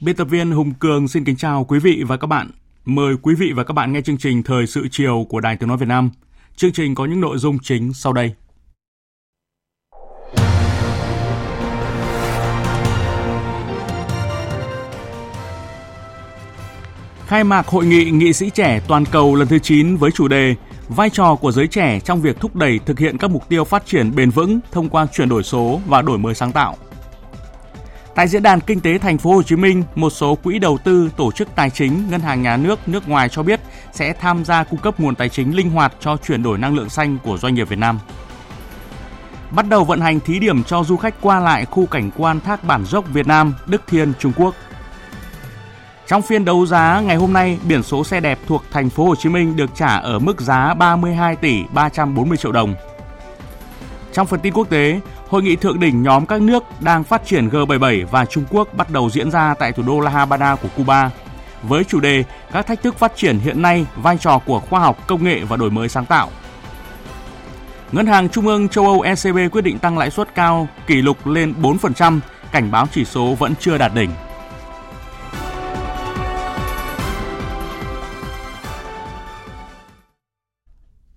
Biên tập viên Hùng Cường xin kính chào quý vị và các bạn. Mời quý vị và các bạn nghe chương trình Thời sự chiều của Đài Tiếng Nói Việt Nam. Chương trình có những nội dung chính sau đây. Khai mạc Hội nghị Nghị sĩ trẻ toàn cầu lần thứ 9 với chủ đề Vai trò của giới trẻ trong việc thúc đẩy thực hiện các mục tiêu phát triển bền vững thông qua chuyển đổi số và đổi mới sáng tạo – Tại diễn đàn kinh tế thành phố Hồ Chí Minh, một số quỹ đầu tư, tổ chức tài chính, ngân hàng nhà nước, nước ngoài cho biết sẽ tham gia cung cấp nguồn tài chính linh hoạt cho chuyển đổi năng lượng xanh của doanh nghiệp Việt Nam. Bắt đầu vận hành thí điểm cho du khách qua lại khu cảnh quan Thác Bản Dốc Việt Nam, Đức Thiên, Trung Quốc. Trong phiên đấu giá ngày hôm nay, biển số xe đẹp thuộc thành phố Hồ Chí Minh được trả ở mức giá 32 tỷ 340 triệu đồng. Trong phần tin quốc tế, Hội nghị thượng đỉnh nhóm các nước đang phát triển G77 và Trung Quốc bắt đầu diễn ra tại thủ đô La Habana của Cuba với chủ đề các thách thức phát triển hiện nay, vai trò của khoa học, công nghệ và đổi mới sáng tạo. Ngân hàng Trung ương châu Âu ECB quyết định tăng lãi suất cao kỷ lục lên 4%, cảnh báo chỉ số vẫn chưa đạt đỉnh.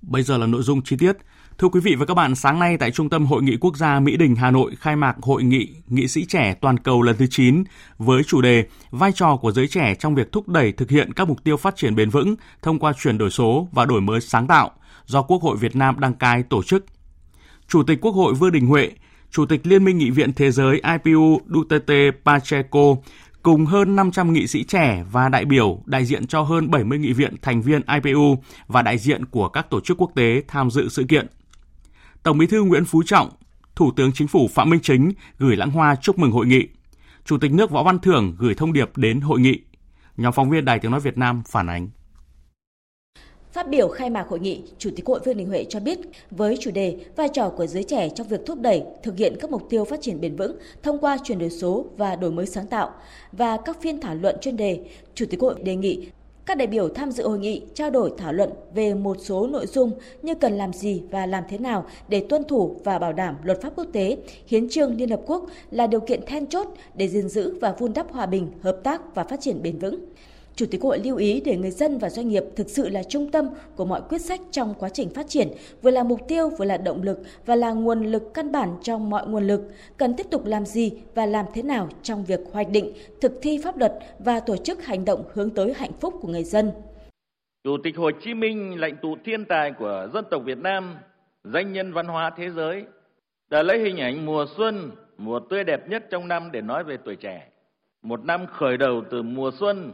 Bây giờ là nội dung chi tiết. Thưa quý vị và các bạn, sáng nay tại Trung tâm Hội nghị Quốc gia Mỹ Đình Hà Nội khai mạc Hội nghị Nghị sĩ trẻ toàn cầu lần thứ 9 với chủ đề Vai trò của giới trẻ trong việc thúc đẩy thực hiện các mục tiêu phát triển bền vững thông qua chuyển đổi số và đổi mới sáng tạo do Quốc hội Việt Nam đăng cai tổ chức. Chủ tịch Quốc hội Vương Đình Huệ, Chủ tịch Liên minh Nghị viện Thế giới IPU Duterte Pacheco cùng hơn 500 nghị sĩ trẻ và đại biểu đại diện cho hơn 70 nghị viện thành viên IPU và đại diện của các tổ chức quốc tế tham dự sự kiện. Tổng Bí thư Nguyễn Phú Trọng, Thủ tướng Chính phủ Phạm Minh Chính gửi lãng hoa chúc mừng hội nghị. Chủ tịch nước Võ Văn Thưởng gửi thông điệp đến hội nghị. Nhóm phóng viên Đài Tiếng Nói Việt Nam phản ánh. Phát biểu khai mạc hội nghị, Chủ tịch Hội Vương Đình Huệ cho biết, với chủ đề vai trò của giới trẻ trong việc thúc đẩy thực hiện các mục tiêu phát triển bền vững thông qua chuyển đổi số và đổi mới sáng tạo và các phiên thảo luận chuyên đề, Chủ tịch Hội đề nghị các đại biểu tham dự hội nghị trao đổi thảo luận về một số nội dung như cần làm gì và làm thế nào để tuân thủ và bảo đảm luật pháp quốc tế, hiến trương Liên Hợp Quốc là điều kiện then chốt để gìn giữ và vun đắp hòa bình, hợp tác và phát triển bền vững. Chủ tịch Hội lưu ý để người dân và doanh nghiệp thực sự là trung tâm của mọi quyết sách trong quá trình phát triển, vừa là mục tiêu, vừa là động lực và là nguồn lực căn bản trong mọi nguồn lực, cần tiếp tục làm gì và làm thế nào trong việc hoạch định, thực thi pháp luật và tổ chức hành động hướng tới hạnh phúc của người dân. Chủ tịch Hồ Chí Minh, lãnh tụ thiên tài của dân tộc Việt Nam, danh nhân văn hóa thế giới, đã lấy hình ảnh mùa xuân, mùa tươi đẹp nhất trong năm để nói về tuổi trẻ. Một năm khởi đầu từ mùa xuân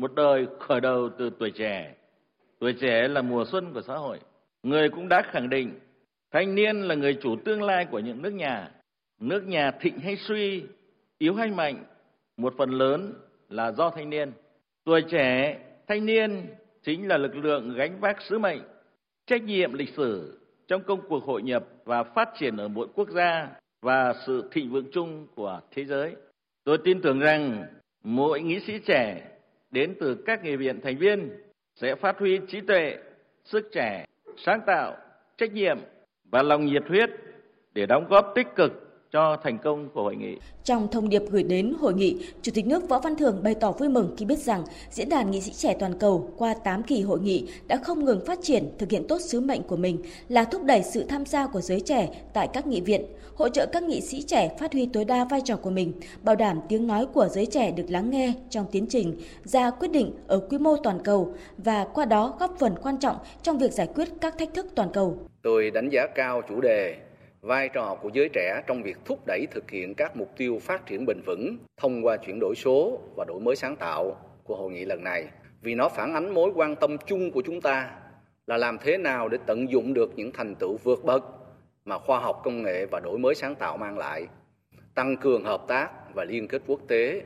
một đời khởi đầu từ tuổi trẻ. Tuổi trẻ là mùa xuân của xã hội. Người cũng đã khẳng định thanh niên là người chủ tương lai của những nước nhà. Nước nhà thịnh hay suy, yếu hay mạnh, một phần lớn là do thanh niên. Tuổi trẻ, thanh niên chính là lực lượng gánh vác sứ mệnh, trách nhiệm lịch sử trong công cuộc hội nhập và phát triển ở mỗi quốc gia và sự thịnh vượng chung của thế giới. Tôi tin tưởng rằng mỗi nghị sĩ trẻ đến từ các nghị viện thành viên sẽ phát huy trí tuệ, sức trẻ, sáng tạo, trách nhiệm và lòng nhiệt huyết để đóng góp tích cực cho thành công của hội nghị. Trong thông điệp gửi đến hội nghị, Chủ tịch nước Võ Văn Thưởng bày tỏ vui mừng khi biết rằng Diễn đàn Nghị sĩ trẻ toàn cầu qua 8 kỳ hội nghị đã không ngừng phát triển, thực hiện tốt sứ mệnh của mình là thúc đẩy sự tham gia của giới trẻ tại các nghị viện, hỗ trợ các nghị sĩ trẻ phát huy tối đa vai trò của mình, bảo đảm tiếng nói của giới trẻ được lắng nghe trong tiến trình ra quyết định ở quy mô toàn cầu và qua đó góp phần quan trọng trong việc giải quyết các thách thức toàn cầu. Tôi đánh giá cao chủ đề vai trò của giới trẻ trong việc thúc đẩy thực hiện các mục tiêu phát triển bền vững thông qua chuyển đổi số và đổi mới sáng tạo của hội nghị lần này. Vì nó phản ánh mối quan tâm chung của chúng ta là làm thế nào để tận dụng được những thành tựu vượt bậc mà khoa học công nghệ và đổi mới sáng tạo mang lại, tăng cường hợp tác và liên kết quốc tế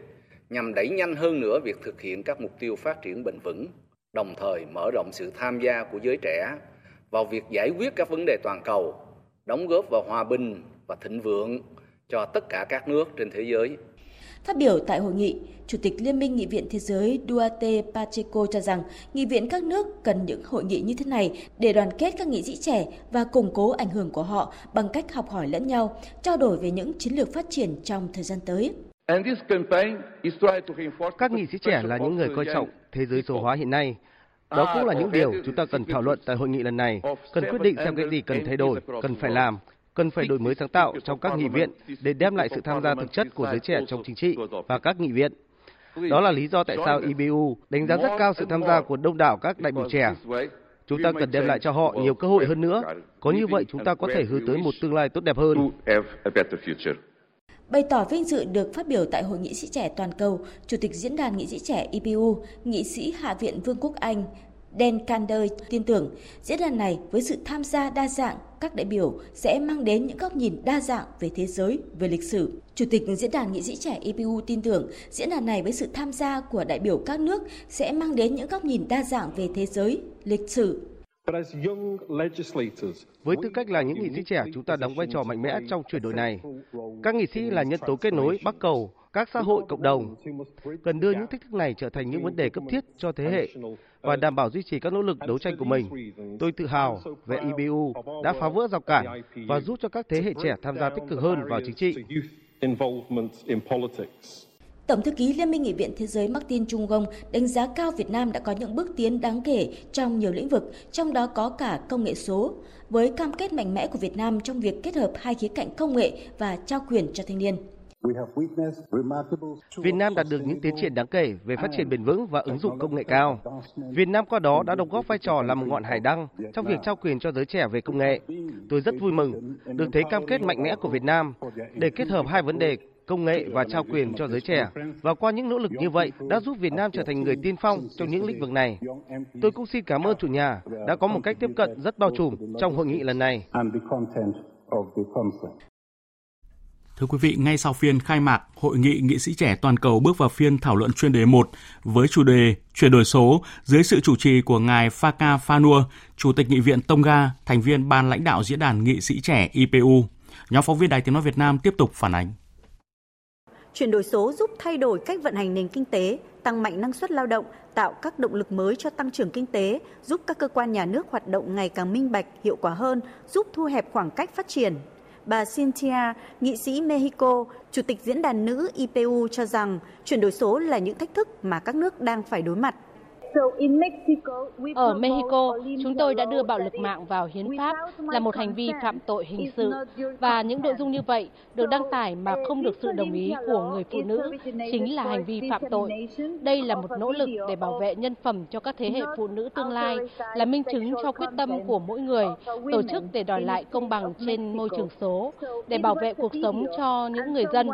nhằm đẩy nhanh hơn nữa việc thực hiện các mục tiêu phát triển bền vững, đồng thời mở rộng sự tham gia của giới trẻ vào việc giải quyết các vấn đề toàn cầu, đóng góp vào hòa bình và thịnh vượng cho tất cả các nước trên thế giới. Phát biểu tại hội nghị, Chủ tịch Liên minh Nghị viện Thế giới Duarte Pacheco cho rằng nghị viện các nước cần những hội nghị như thế này để đoàn kết các nghị sĩ trẻ và củng cố ảnh hưởng của họ bằng cách học hỏi lẫn nhau, trao đổi về những chiến lược phát triển trong thời gian tới. Các nghị sĩ trẻ là những người coi trọng thế giới số hóa hiện nay. Đó cũng là những điều chúng ta cần thảo luận tại hội nghị lần này, cần quyết định xem cái gì cần thay đổi, cần phải làm, cần phải đổi mới sáng tạo trong các nghị viện để đem lại sự tham gia thực chất của giới trẻ trong chính trị và các nghị viện. Đó là lý do tại sao IBU đánh giá rất cao sự tham gia của đông đảo các đại biểu trẻ. Chúng ta cần đem lại cho họ nhiều cơ hội hơn nữa. Có như vậy chúng ta có thể hướng tới một tương lai tốt đẹp hơn. Bày tỏ vinh dự được phát biểu tại Hội nghị sĩ trẻ toàn cầu, Chủ tịch Diễn đàn Nghị sĩ trẻ IPU, Nghị sĩ Hạ viện Vương quốc Anh Dan Kander tin tưởng diễn đàn này với sự tham gia đa dạng các đại biểu sẽ mang đến những góc nhìn đa dạng về thế giới, về lịch sử. Chủ tịch Diễn đàn Nghị sĩ trẻ IPU tin tưởng diễn đàn này với sự tham gia của đại biểu các nước sẽ mang đến những góc nhìn đa dạng về thế giới, lịch sử, với tư cách là những nghị sĩ trẻ, chúng ta đóng vai trò mạnh mẽ trong chuyển đổi này. Các nghị sĩ là nhân tố kết nối bắc cầu, các xã hội cộng đồng, cần đưa những thách thức này trở thành những vấn đề cấp thiết cho thế hệ và đảm bảo duy trì các nỗ lực đấu tranh của mình. Tôi tự hào về IBU đã phá vỡ rào cản và giúp cho các thế hệ trẻ tham gia tích cực hơn vào chính trị. Tổng thư ký Liên minh Nghị viện Thế giới Martin Trung Gong đánh giá cao Việt Nam đã có những bước tiến đáng kể trong nhiều lĩnh vực, trong đó có cả công nghệ số, với cam kết mạnh mẽ của Việt Nam trong việc kết hợp hai khía cạnh công nghệ và trao quyền cho thanh niên. Việt Nam đạt được những tiến triển đáng kể về phát triển bền vững và ứng dụng công nghệ cao. Việt Nam qua đó đã đóng góp vai trò làm một ngọn hải đăng trong việc trao quyền cho giới trẻ về công nghệ. Tôi rất vui mừng được thấy cam kết mạnh mẽ của Việt Nam để kết hợp hai vấn đề công nghệ và trao quyền cho giới trẻ. Và qua những nỗ lực như vậy đã giúp Việt Nam trở thành người tiên phong trong những lĩnh vực này. Tôi cũng xin cảm ơn chủ nhà đã có một cách tiếp cận rất bao trùm trong hội nghị lần này. Thưa quý vị, ngay sau phiên khai mạc, Hội nghị nghị sĩ trẻ toàn cầu bước vào phiên thảo luận chuyên đề 1 với chủ đề chuyển đổi số dưới sự chủ trì của ngài Faka Fanua, Chủ tịch Nghị viện Tonga, thành viên ban lãnh đạo diễn đàn nghị sĩ trẻ IPU. Nhóm phóng viên Đài Tiếng nói Việt Nam tiếp tục phản ánh. Chuyển đổi số giúp thay đổi cách vận hành nền kinh tế, tăng mạnh năng suất lao động, tạo các động lực mới cho tăng trưởng kinh tế, giúp các cơ quan nhà nước hoạt động ngày càng minh bạch, hiệu quả hơn, giúp thu hẹp khoảng cách phát triển. Bà Cynthia, nghị sĩ Mexico, Chủ tịch Diễn đàn nữ IPU cho rằng chuyển đổi số là những thách thức mà các nước đang phải đối mặt. Ở Mexico, chúng tôi đã đưa bạo lực mạng vào hiến pháp là một hành vi phạm tội hình sự và những nội dung như vậy được đăng tải mà không được sự đồng ý của người phụ nữ chính là hành vi phạm tội. Đây là một nỗ lực để bảo vệ nhân phẩm cho các thế hệ phụ nữ tương lai, là minh chứng cho quyết tâm của mỗi người, tổ chức để đòi lại công bằng trên môi trường số, để bảo vệ cuộc sống cho những người dân.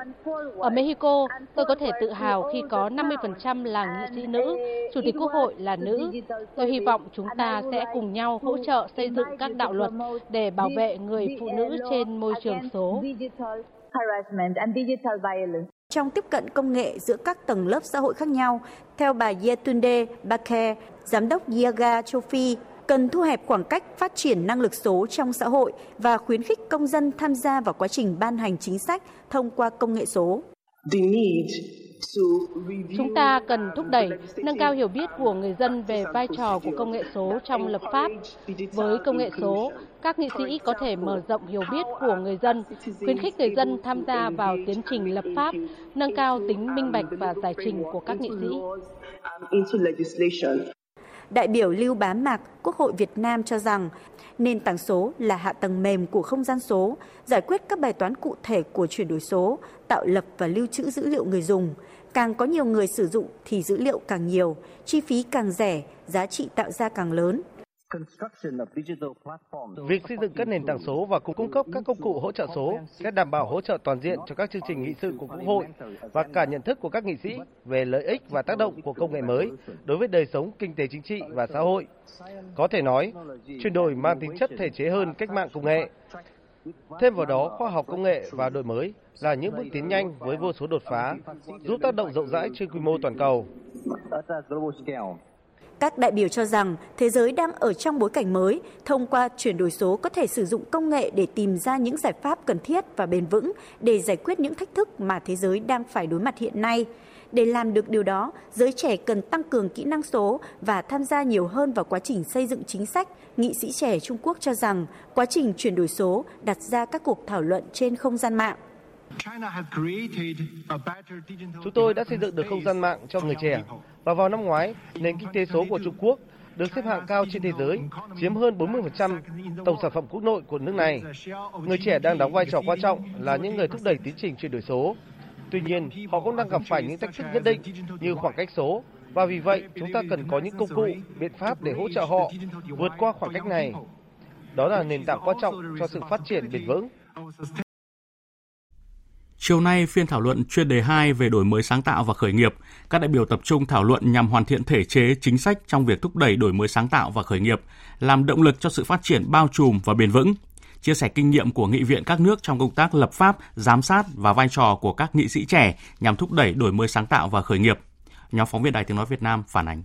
Ở Mexico, tôi có thể tự hào khi có 50% là nghị sĩ nữ, Chủ tịch Quốc hội hội là nữ. Tôi hy vọng chúng ta sẽ cùng nhau hỗ trợ xây dựng các đạo luật để bảo vệ người phụ nữ trên môi trường số. Trong tiếp cận công nghệ giữa các tầng lớp xã hội khác nhau, theo bà Yetunde Bake, giám đốc Yaga châu Phi, cần thu hẹp khoảng cách phát triển năng lực số trong xã hội và khuyến khích công dân tham gia vào quá trình ban hành chính sách thông qua công nghệ số. Chúng ta cần thúc đẩy, nâng cao hiểu biết của người dân về vai trò của công nghệ số trong lập pháp. Với công nghệ số, các nghị sĩ có thể mở rộng hiểu biết của người dân, khuyến khích người dân tham gia vào tiến trình lập pháp, nâng cao tính minh bạch và giải trình của các nghị sĩ. Đại biểu Lưu Bá Mạc, Quốc hội Việt Nam cho rằng nền tảng số là hạ tầng mềm của không gian số, giải quyết các bài toán cụ thể của chuyển đổi số, tạo lập và lưu trữ dữ liệu người dùng. Càng có nhiều người sử dụng thì dữ liệu càng nhiều, chi phí càng rẻ, giá trị tạo ra càng lớn. Việc xây dựng các nền tảng số và cung cấp các công cụ hỗ trợ số sẽ đảm bảo hỗ trợ toàn diện cho các chương trình nghị sự của Quốc hội và cả nhận thức của các nghị sĩ về lợi ích và tác động của công nghệ mới đối với đời sống kinh tế chính trị và xã hội. Có thể nói, chuyển đổi mang tính chất thể chế hơn cách mạng công nghệ. Thêm vào đó, khoa học công nghệ và đổi mới là những bước tiến nhanh với vô số đột phá, giúp tác động rộng rãi trên quy mô toàn cầu. Các đại biểu cho rằng thế giới đang ở trong bối cảnh mới, thông qua chuyển đổi số có thể sử dụng công nghệ để tìm ra những giải pháp cần thiết và bền vững để giải quyết những thách thức mà thế giới đang phải đối mặt hiện nay. Để làm được điều đó, giới trẻ cần tăng cường kỹ năng số và tham gia nhiều hơn vào quá trình xây dựng chính sách. Nghị sĩ trẻ Trung Quốc cho rằng quá trình chuyển đổi số đặt ra các cuộc thảo luận trên không gian mạng. Chúng tôi đã xây dựng được không gian mạng cho người trẻ và vào năm ngoái, nền kinh tế số của Trung Quốc được xếp hạng cao trên thế giới, chiếm hơn 40% tổng sản phẩm quốc nội của nước này. Người trẻ đang đóng vai trò quan trọng là những người thúc đẩy tiến trình chuyển đổi số. Tuy nhiên, họ cũng đang gặp phải những thách thức nhất định như khoảng cách số và vì vậy chúng ta cần có những công cụ, biện pháp để hỗ trợ họ vượt qua khoảng cách này. Đó là nền tảng quan trọng cho sự phát triển bền vững. Chiều nay, phiên thảo luận chuyên đề 2 về đổi mới sáng tạo và khởi nghiệp, các đại biểu tập trung thảo luận nhằm hoàn thiện thể chế chính sách trong việc thúc đẩy đổi mới sáng tạo và khởi nghiệp, làm động lực cho sự phát triển bao trùm và bền vững. Chia sẻ kinh nghiệm của nghị viện các nước trong công tác lập pháp, giám sát và vai trò của các nghị sĩ trẻ nhằm thúc đẩy đổi mới sáng tạo và khởi nghiệp. Nhóm phóng viên Đài Tiếng Nói Việt Nam phản ánh.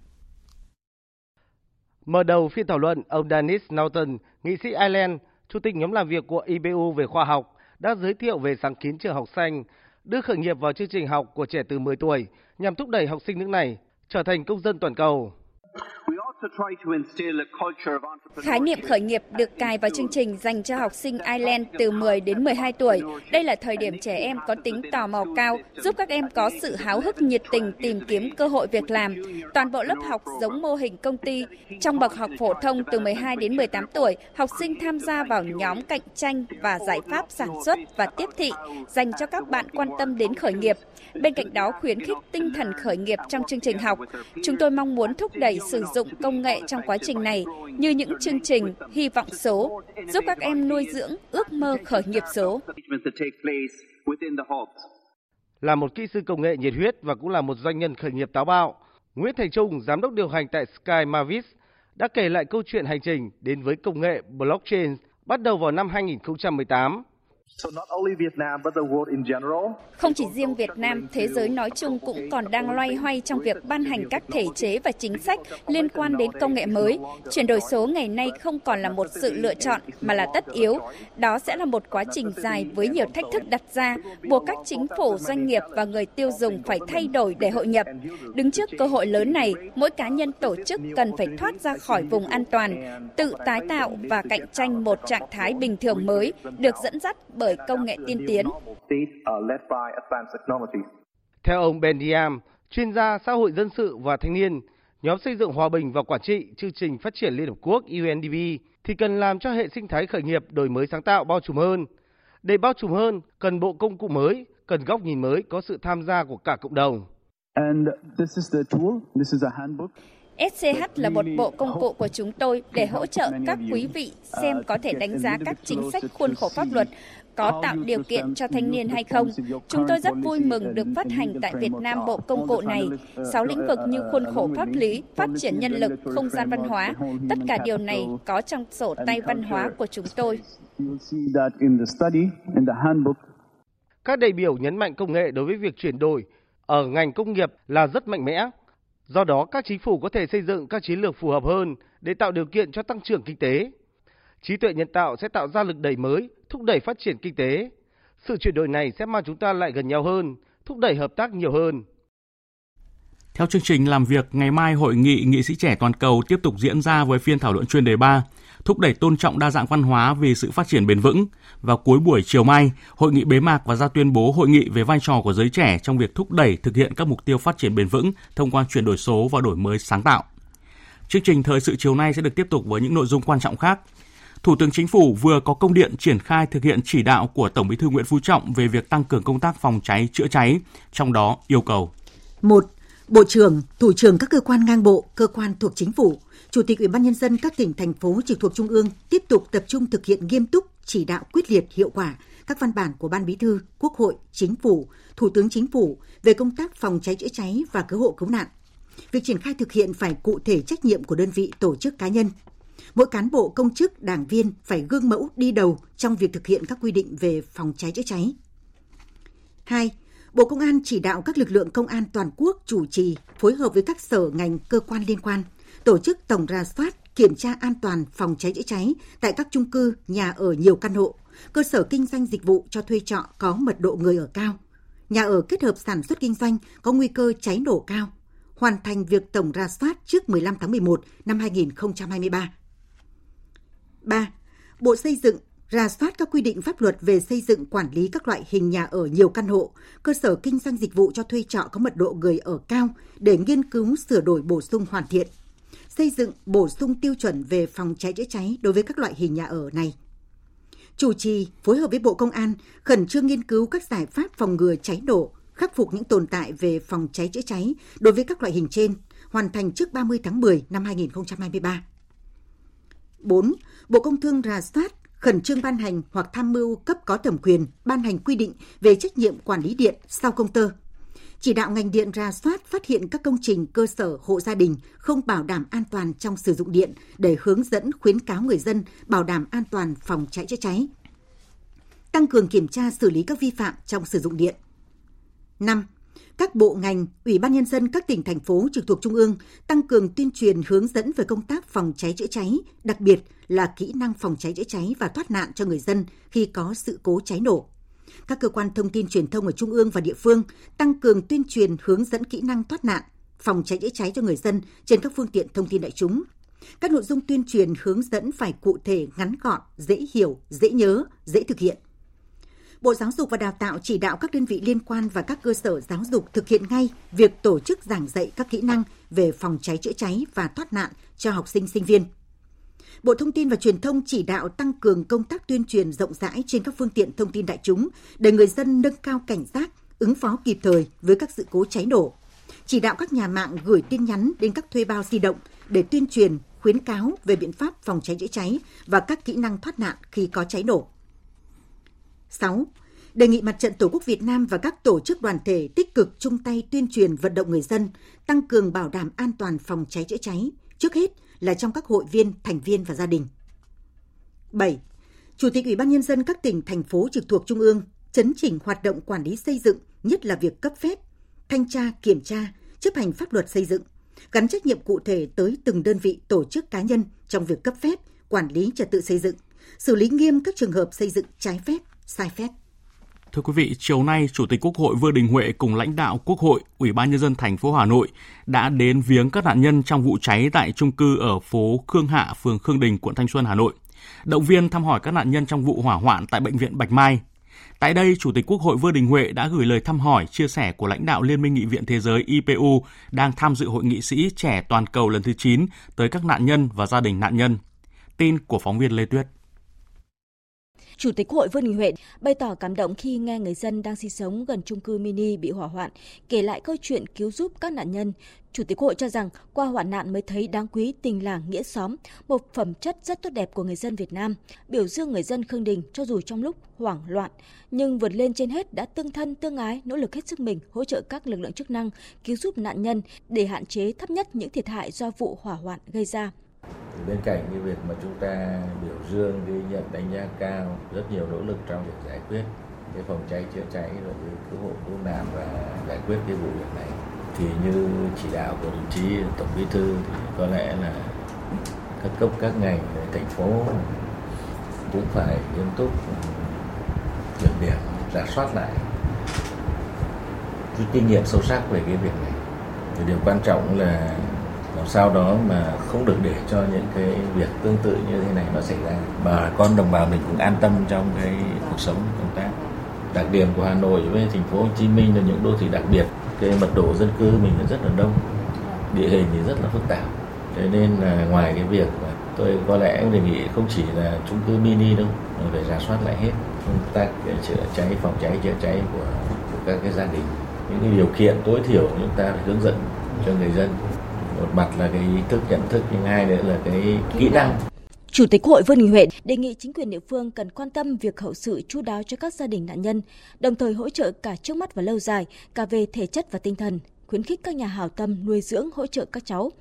Mở đầu phiên thảo luận, ông Dennis Norton, nghị sĩ Ireland, chủ tịch nhóm làm việc của IBU về khoa học, đã giới thiệu về sáng kiến trường học xanh, đưa khởi nghiệp vào chương trình học của trẻ từ 10 tuổi nhằm thúc đẩy học sinh nước này trở thành công dân toàn cầu. Khái niệm khởi nghiệp được cài vào chương trình dành cho học sinh Ireland từ 10 đến 12 tuổi. Đây là thời điểm trẻ em có tính tò mò cao, giúp các em có sự háo hức nhiệt tình tìm kiếm cơ hội việc làm. Toàn bộ lớp học giống mô hình công ty. Trong bậc học phổ thông từ 12 đến 18 tuổi, học sinh tham gia vào nhóm cạnh tranh và giải pháp sản xuất và tiếp thị dành cho các bạn quan tâm đến khởi nghiệp. Bên cạnh đó khuyến khích tinh thần khởi nghiệp trong chương trình học. Chúng tôi mong muốn thúc đẩy sử dụng công nghệ trong quá trình này như những chương trình hy vọng số, giúp các em nuôi dưỡng ước mơ khởi nghiệp số. Là một kỹ sư công nghệ nhiệt huyết và cũng là một doanh nhân khởi nghiệp táo bạo, Nguyễn Thành Trung, giám đốc điều hành tại Sky Mavis, đã kể lại câu chuyện hành trình đến với công nghệ blockchain bắt đầu vào năm 2018. Không chỉ riêng Việt Nam, thế giới nói chung cũng còn đang loay hoay trong việc ban hành các thể chế và chính sách liên quan đến công nghệ mới. Chuyển đổi số ngày nay không còn là một sự lựa chọn mà là tất yếu. Đó sẽ là một quá trình dài với nhiều thách thức đặt ra, buộc các chính phủ, doanh nghiệp và người tiêu dùng phải thay đổi để hội nhập. Đứng trước cơ hội lớn này, mỗi cá nhân tổ chức cần phải thoát ra khỏi vùng an toàn, tự tái tạo và cạnh tranh một trạng thái bình thường mới được dẫn dắt bởi công nghệ tiên tiến. Theo ông Ben Diam, chuyên gia xã hội dân sự và thanh niên, nhóm xây dựng hòa bình và quản trị chương trình phát triển Liên Hợp Quốc UNDP thì cần làm cho hệ sinh thái khởi nghiệp đổi mới sáng tạo bao trùm hơn. Để bao trùm hơn, cần bộ công cụ mới, cần góc nhìn mới có sự tham gia của cả cộng đồng. And this is the tool, this is a handbook. SCH là một bộ công cụ của chúng tôi để hỗ trợ các quý vị xem có thể đánh giá các chính sách khuôn khổ pháp luật có tạo điều kiện cho thanh niên hay không. Chúng tôi rất vui mừng được phát hành tại Việt Nam bộ công cụ này. Sáu lĩnh vực như khuôn khổ pháp lý, phát triển nhân lực, không gian văn hóa. Tất cả điều này có trong sổ tay văn hóa của chúng tôi. Các đại biểu nhấn mạnh công nghệ đối với việc chuyển đổi ở ngành công nghiệp là rất mạnh mẽ. Do đó, các chính phủ có thể xây dựng các chiến lược phù hợp hơn để tạo điều kiện cho tăng trưởng kinh tế. Trí tuệ nhân tạo sẽ tạo ra lực đẩy mới, thúc đẩy phát triển kinh tế. Sự chuyển đổi này sẽ mang chúng ta lại gần nhau hơn, thúc đẩy hợp tác nhiều hơn. Theo chương trình làm việc, ngày mai hội nghị nghị sĩ trẻ toàn cầu tiếp tục diễn ra với phiên thảo luận chuyên đề 3, thúc đẩy tôn trọng đa dạng văn hóa vì sự phát triển bền vững. Vào cuối buổi chiều mai, hội nghị bế mạc và ra tuyên bố hội nghị về vai trò của giới trẻ trong việc thúc đẩy thực hiện các mục tiêu phát triển bền vững thông qua chuyển đổi số và đổi mới sáng tạo. Chương trình thời sự chiều nay sẽ được tiếp tục với những nội dung quan trọng khác. Thủ tướng Chính phủ vừa có công điện triển khai thực hiện chỉ đạo của Tổng Bí thư Nguyễn Phú Trọng về việc tăng cường công tác phòng cháy chữa cháy, trong đó yêu cầu: 1 Bộ trưởng, thủ trưởng các cơ quan ngang bộ, cơ quan thuộc chính phủ, Chủ tịch Ủy ban nhân dân các tỉnh thành phố trực thuộc trung ương tiếp tục tập trung thực hiện nghiêm túc, chỉ đạo quyết liệt hiệu quả các văn bản của Ban Bí thư, Quốc hội, Chính phủ, Thủ tướng Chính phủ về công tác phòng cháy chữa cháy và cứu hộ cứu nạn. Việc triển khai thực hiện phải cụ thể trách nhiệm của đơn vị, tổ chức cá nhân. Mỗi cán bộ, công chức, đảng viên phải gương mẫu đi đầu trong việc thực hiện các quy định về phòng cháy chữa cháy. 2. Bộ Công an chỉ đạo các lực lượng công an toàn quốc chủ trì, phối hợp với các sở ngành cơ quan liên quan, tổ chức tổng ra soát, kiểm tra an toàn phòng cháy chữa cháy tại các chung cư, nhà ở nhiều căn hộ, cơ sở kinh doanh dịch vụ cho thuê trọ có mật độ người ở cao, nhà ở kết hợp sản xuất kinh doanh có nguy cơ cháy nổ cao, hoàn thành việc tổng ra soát trước 15 tháng 11 năm 2023. 3. Bộ Xây dựng ra soát các quy định pháp luật về xây dựng quản lý các loại hình nhà ở nhiều căn hộ, cơ sở kinh doanh dịch vụ cho thuê trọ có mật độ người ở cao để nghiên cứu sửa đổi bổ sung hoàn thiện. Xây dựng bổ sung tiêu chuẩn về phòng cháy chữa cháy đối với các loại hình nhà ở này. Chủ trì phối hợp với Bộ Công an khẩn trương nghiên cứu các giải pháp phòng ngừa cháy nổ, khắc phục những tồn tại về phòng cháy chữa cháy đối với các loại hình trên, hoàn thành trước 30 tháng 10 năm 2023. 4. Bộ Công Thương rà soát, khẩn trương ban hành hoặc tham mưu cấp có thẩm quyền ban hành quy định về trách nhiệm quản lý điện sau công tơ. Chỉ đạo ngành điện ra soát phát hiện các công trình, cơ sở, hộ gia đình không bảo đảm an toàn trong sử dụng điện để hướng dẫn, khuyến cáo người dân bảo đảm an toàn phòng cháy chữa cháy. Tăng cường kiểm tra xử lý các vi phạm trong sử dụng điện. 5 các bộ ngành, ủy ban nhân dân các tỉnh thành phố trực thuộc trung ương tăng cường tuyên truyền hướng dẫn về công tác phòng cháy chữa cháy, đặc biệt là kỹ năng phòng cháy chữa cháy và thoát nạn cho người dân khi có sự cố cháy nổ. Các cơ quan thông tin truyền thông ở trung ương và địa phương tăng cường tuyên truyền hướng dẫn kỹ năng thoát nạn, phòng cháy chữa cháy cho người dân trên các phương tiện thông tin đại chúng. Các nội dung tuyên truyền hướng dẫn phải cụ thể, ngắn gọn, dễ hiểu, dễ nhớ, dễ thực hiện Bộ Giáo dục và Đào tạo chỉ đạo các đơn vị liên quan và các cơ sở giáo dục thực hiện ngay việc tổ chức giảng dạy các kỹ năng về phòng cháy chữa cháy và thoát nạn cho học sinh sinh viên. Bộ Thông tin và Truyền thông chỉ đạo tăng cường công tác tuyên truyền rộng rãi trên các phương tiện thông tin đại chúng để người dân nâng cao cảnh giác, ứng phó kịp thời với các sự cố cháy nổ. Chỉ đạo các nhà mạng gửi tin nhắn đến các thuê bao di động để tuyên truyền, khuyến cáo về biện pháp phòng cháy chữa cháy và các kỹ năng thoát nạn khi có cháy nổ. 6. Đề nghị Mặt trận Tổ quốc Việt Nam và các tổ chức đoàn thể tích cực chung tay tuyên truyền vận động người dân, tăng cường bảo đảm an toàn phòng cháy chữa cháy, trước hết là trong các hội viên, thành viên và gia đình. 7. Chủ tịch Ủy ban Nhân dân các tỉnh, thành phố trực thuộc Trung ương chấn chỉnh hoạt động quản lý xây dựng, nhất là việc cấp phép, thanh tra, kiểm tra, chấp hành pháp luật xây dựng, gắn trách nhiệm cụ thể tới từng đơn vị tổ chức cá nhân trong việc cấp phép, quản lý trật tự xây dựng, xử lý nghiêm các trường hợp xây dựng trái phép, sai phép. Thưa quý vị, chiều nay Chủ tịch Quốc hội Vương Đình Huệ cùng lãnh đạo Quốc hội, Ủy ban nhân dân thành phố Hà Nội đã đến viếng các nạn nhân trong vụ cháy tại trung cư ở phố Khương Hạ, phường Khương Đình, quận Thanh Xuân, Hà Nội. Động viên thăm hỏi các nạn nhân trong vụ hỏa hoạn tại bệnh viện Bạch Mai. Tại đây, Chủ tịch Quốc hội Vương Đình Huệ đã gửi lời thăm hỏi, chia sẻ của lãnh đạo Liên minh Nghị viện Thế giới IPU đang tham dự hội nghị sĩ trẻ toàn cầu lần thứ 9 tới các nạn nhân và gia đình nạn nhân. Tin của phóng viên Lê Tuyết. Chủ tịch Hội Vương Đình Huệ bày tỏ cảm động khi nghe người dân đang sinh sống gần chung cư mini bị hỏa hoạn kể lại câu chuyện cứu giúp các nạn nhân. Chủ tịch Hội cho rằng qua hoạn nạn mới thấy đáng quý tình làng nghĩa xóm, một phẩm chất rất tốt đẹp của người dân Việt Nam. Biểu dương người dân Khương Đình cho dù trong lúc hoảng loạn, nhưng vượt lên trên hết đã tương thân tương ái, nỗ lực hết sức mình hỗ trợ các lực lượng chức năng cứu giúp nạn nhân để hạn chế thấp nhất những thiệt hại do vụ hỏa hoạn gây ra bên cạnh cái việc mà chúng ta biểu dương ghi nhận đánh giá cao, rất nhiều nỗ lực trong việc giải quyết cái phòng cháy chữa cháy rồi cái cứu hộ cứu nạn và giải quyết cái vụ việc này, thì như chỉ đạo của đồng chí, tổng bí thư, thì có lẽ là các cấp, các ngành, thành phố cũng phải nghiêm túc, kiểm điểm giả soát lại cái kinh nghiệm sâu sắc về cái việc này. Thì điều quan trọng là làm sao đó mà không được để cho những cái việc tương tự như thế này nó xảy ra. Mà con đồng bào mình cũng an tâm trong cái cuộc sống công tác. Đặc điểm của Hà Nội với thành phố Hồ Chí Minh là những đô thị đặc biệt cái mật độ dân cư mình là rất là đông địa hình thì rất là phức tạp. Thế nên là ngoài cái việc tôi có lẽ đề nghị không chỉ là chung cư mini đâu mà phải giả soát lại hết công tác chữa cháy phòng cháy chữa cháy của, của các cái gia đình. Những cái điều kiện tối thiểu chúng ta phải hướng dẫn cho người dân một mặt là cái ý thức nhận thức nhưng hai nữa là cái kỹ năng Chủ tịch Hội Vương Đình Huệ đề nghị chính quyền địa phương cần quan tâm việc hậu sự chú đáo cho các gia đình nạn nhân, đồng thời hỗ trợ cả trước mắt và lâu dài, cả về thể chất và tinh thần, khuyến khích các nhà hảo tâm nuôi dưỡng hỗ trợ các cháu.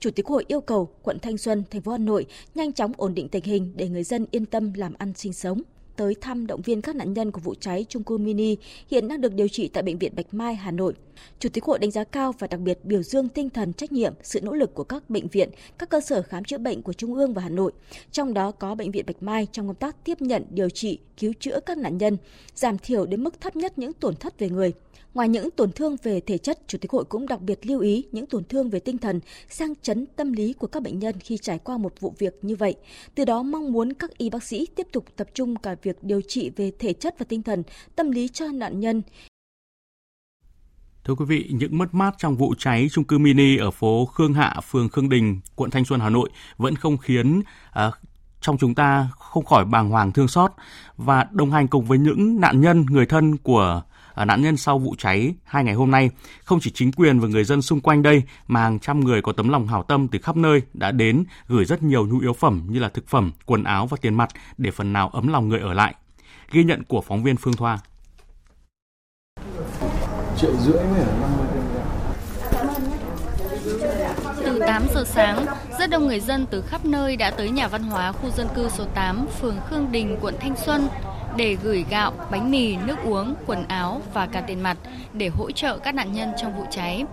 Chủ tịch Hội yêu cầu quận Thanh Xuân, thành phố Hà Nội nhanh chóng ổn định tình hình để người dân yên tâm làm ăn sinh sống tới thăm động viên các nạn nhân của vụ cháy trung cư mini hiện đang được điều trị tại bệnh viện Bạch Mai, Hà Nội. Chủ tịch Hội đánh giá cao và đặc biệt biểu dương tinh thần trách nhiệm, sự nỗ lực của các bệnh viện, các cơ sở khám chữa bệnh của Trung ương và Hà Nội, trong đó có bệnh viện Bạch Mai trong công tác tiếp nhận, điều trị, cứu chữa các nạn nhân, giảm thiểu đến mức thấp nhất những tổn thất về người. Ngoài những tổn thương về thể chất, Chủ tịch hội cũng đặc biệt lưu ý những tổn thương về tinh thần, sang chấn tâm lý của các bệnh nhân khi trải qua một vụ việc như vậy. Từ đó mong muốn các y bác sĩ tiếp tục tập trung cả việc điều trị về thể chất và tinh thần, tâm lý cho nạn nhân. Thưa quý vị, những mất mát trong vụ cháy trung cư mini ở phố Khương Hạ, phường Khương Đình, quận Thanh Xuân, Hà Nội vẫn không khiến à, trong chúng ta không khỏi bàng hoàng thương xót và đồng hành cùng với những nạn nhân, người thân của nạn nhân sau vụ cháy hai ngày hôm nay, không chỉ chính quyền và người dân xung quanh đây mà hàng trăm người có tấm lòng hảo tâm từ khắp nơi đã đến gửi rất nhiều nhu yếu phẩm như là thực phẩm, quần áo và tiền mặt để phần nào ấm lòng người ở lại. Ghi nhận của phóng viên Phương Thoa. Triệu rưỡi mới ở từ 8 giờ sáng, rất đông người dân từ khắp nơi đã tới nhà văn hóa khu dân cư số 8, phường Khương Đình, quận Thanh Xuân để gửi gạo, bánh mì, nước uống, quần áo và cả tiền mặt để hỗ trợ các nạn nhân trong vụ cháy.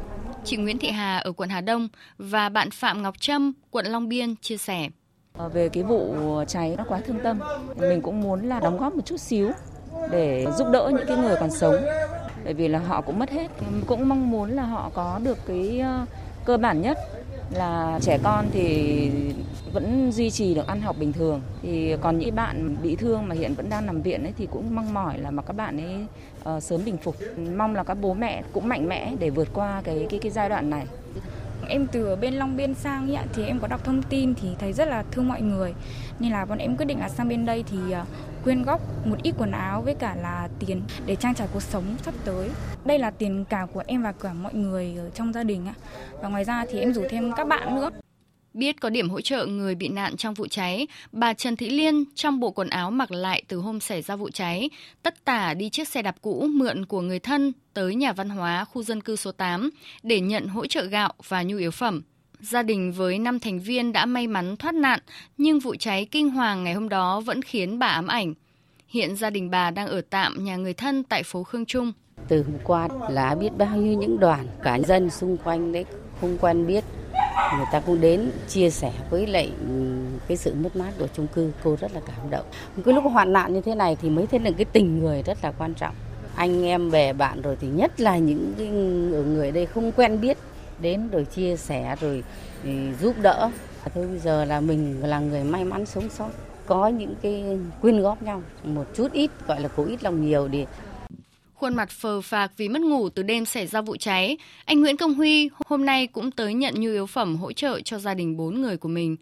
Chị Nguyễn Thị Hà ở quận Hà Đông và bạn Phạm Ngọc Trâm, quận Long Biên chia sẻ. Ờ, về cái vụ cháy nó quá thương tâm, mình cũng muốn là đóng góp một chút xíu để giúp đỡ những cái người còn sống. Bởi vì là họ cũng mất hết, cũng mong muốn là họ có được cái ờ, cơ bản nhất là trẻ con thì vẫn duy trì được ăn học bình thường. Thì còn những bạn bị thương mà hiện vẫn đang nằm viện ấy thì cũng mong mỏi là mà các bạn ấy uh, sớm bình phục. Mong là các bố mẹ cũng mạnh mẽ để vượt qua cái cái cái giai đoạn này. Em từ bên Long Biên sang ấy, thì em có đọc thông tin thì thấy rất là thương mọi người. Nên là bọn em quyết định là sang bên đây thì ờ, quyên góp một ít quần áo với cả là tiền để trang trải cuộc sống sắp tới. Đây là tiền cả của em và cả mọi người ở trong gia đình ạ. Và ngoài ra thì em rủ thêm các bạn nữa. Biết có điểm hỗ trợ người bị nạn trong vụ cháy, bà Trần Thị Liên trong bộ quần áo mặc lại từ hôm xảy ra vụ cháy, tất tả đi chiếc xe đạp cũ mượn của người thân tới nhà văn hóa khu dân cư số 8 để nhận hỗ trợ gạo và nhu yếu phẩm. Gia đình với 5 thành viên đã may mắn thoát nạn, nhưng vụ cháy kinh hoàng ngày hôm đó vẫn khiến bà ám ảnh. Hiện gia đình bà đang ở tạm nhà người thân tại phố Khương Trung. Từ hôm qua là biết bao nhiêu những đoàn cả dân xung quanh đấy không quen biết. Người ta cũng đến chia sẻ với lại cái sự mất mát của chung cư. Cô rất là cảm động. Cái lúc hoạn nạn như thế này thì mới thấy được cái tình người rất là quan trọng. Anh em bè bạn rồi thì nhất là những cái người đây không quen biết đến rồi chia sẻ rồi giúp đỡ thôi bây giờ là mình là người may mắn sống sót có những cái quyên góp nhau một chút ít gọi là cố ít lòng nhiều để Khuôn mặt phờ phạc vì mất ngủ từ đêm xảy ra vụ cháy, anh Nguyễn Công Huy hôm nay cũng tới nhận nhu yếu phẩm hỗ trợ cho gia đình bốn người của mình.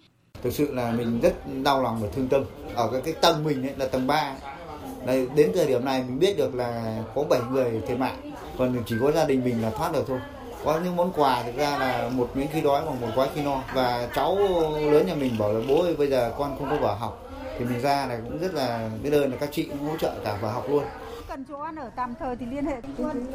Thực sự là mình rất đau lòng và thương tâm. Ở cái, cái tầng mình ấy, là tầng 3. Đây, đến thời điểm này mình biết được là có 7 người thiệt mạng. Còn chỉ có gia đình mình là thoát được thôi. Có những món quà thực ra là một miếng khi đói và một gói khi no. Và cháu lớn nhà mình bảo là bố ơi bây giờ con không có vở học. Thì mình ra là cũng rất là biết ơn là các chị cũng hỗ trợ cả vở học luôn cần chỗ ăn ở tạm thời thì liên hệ quân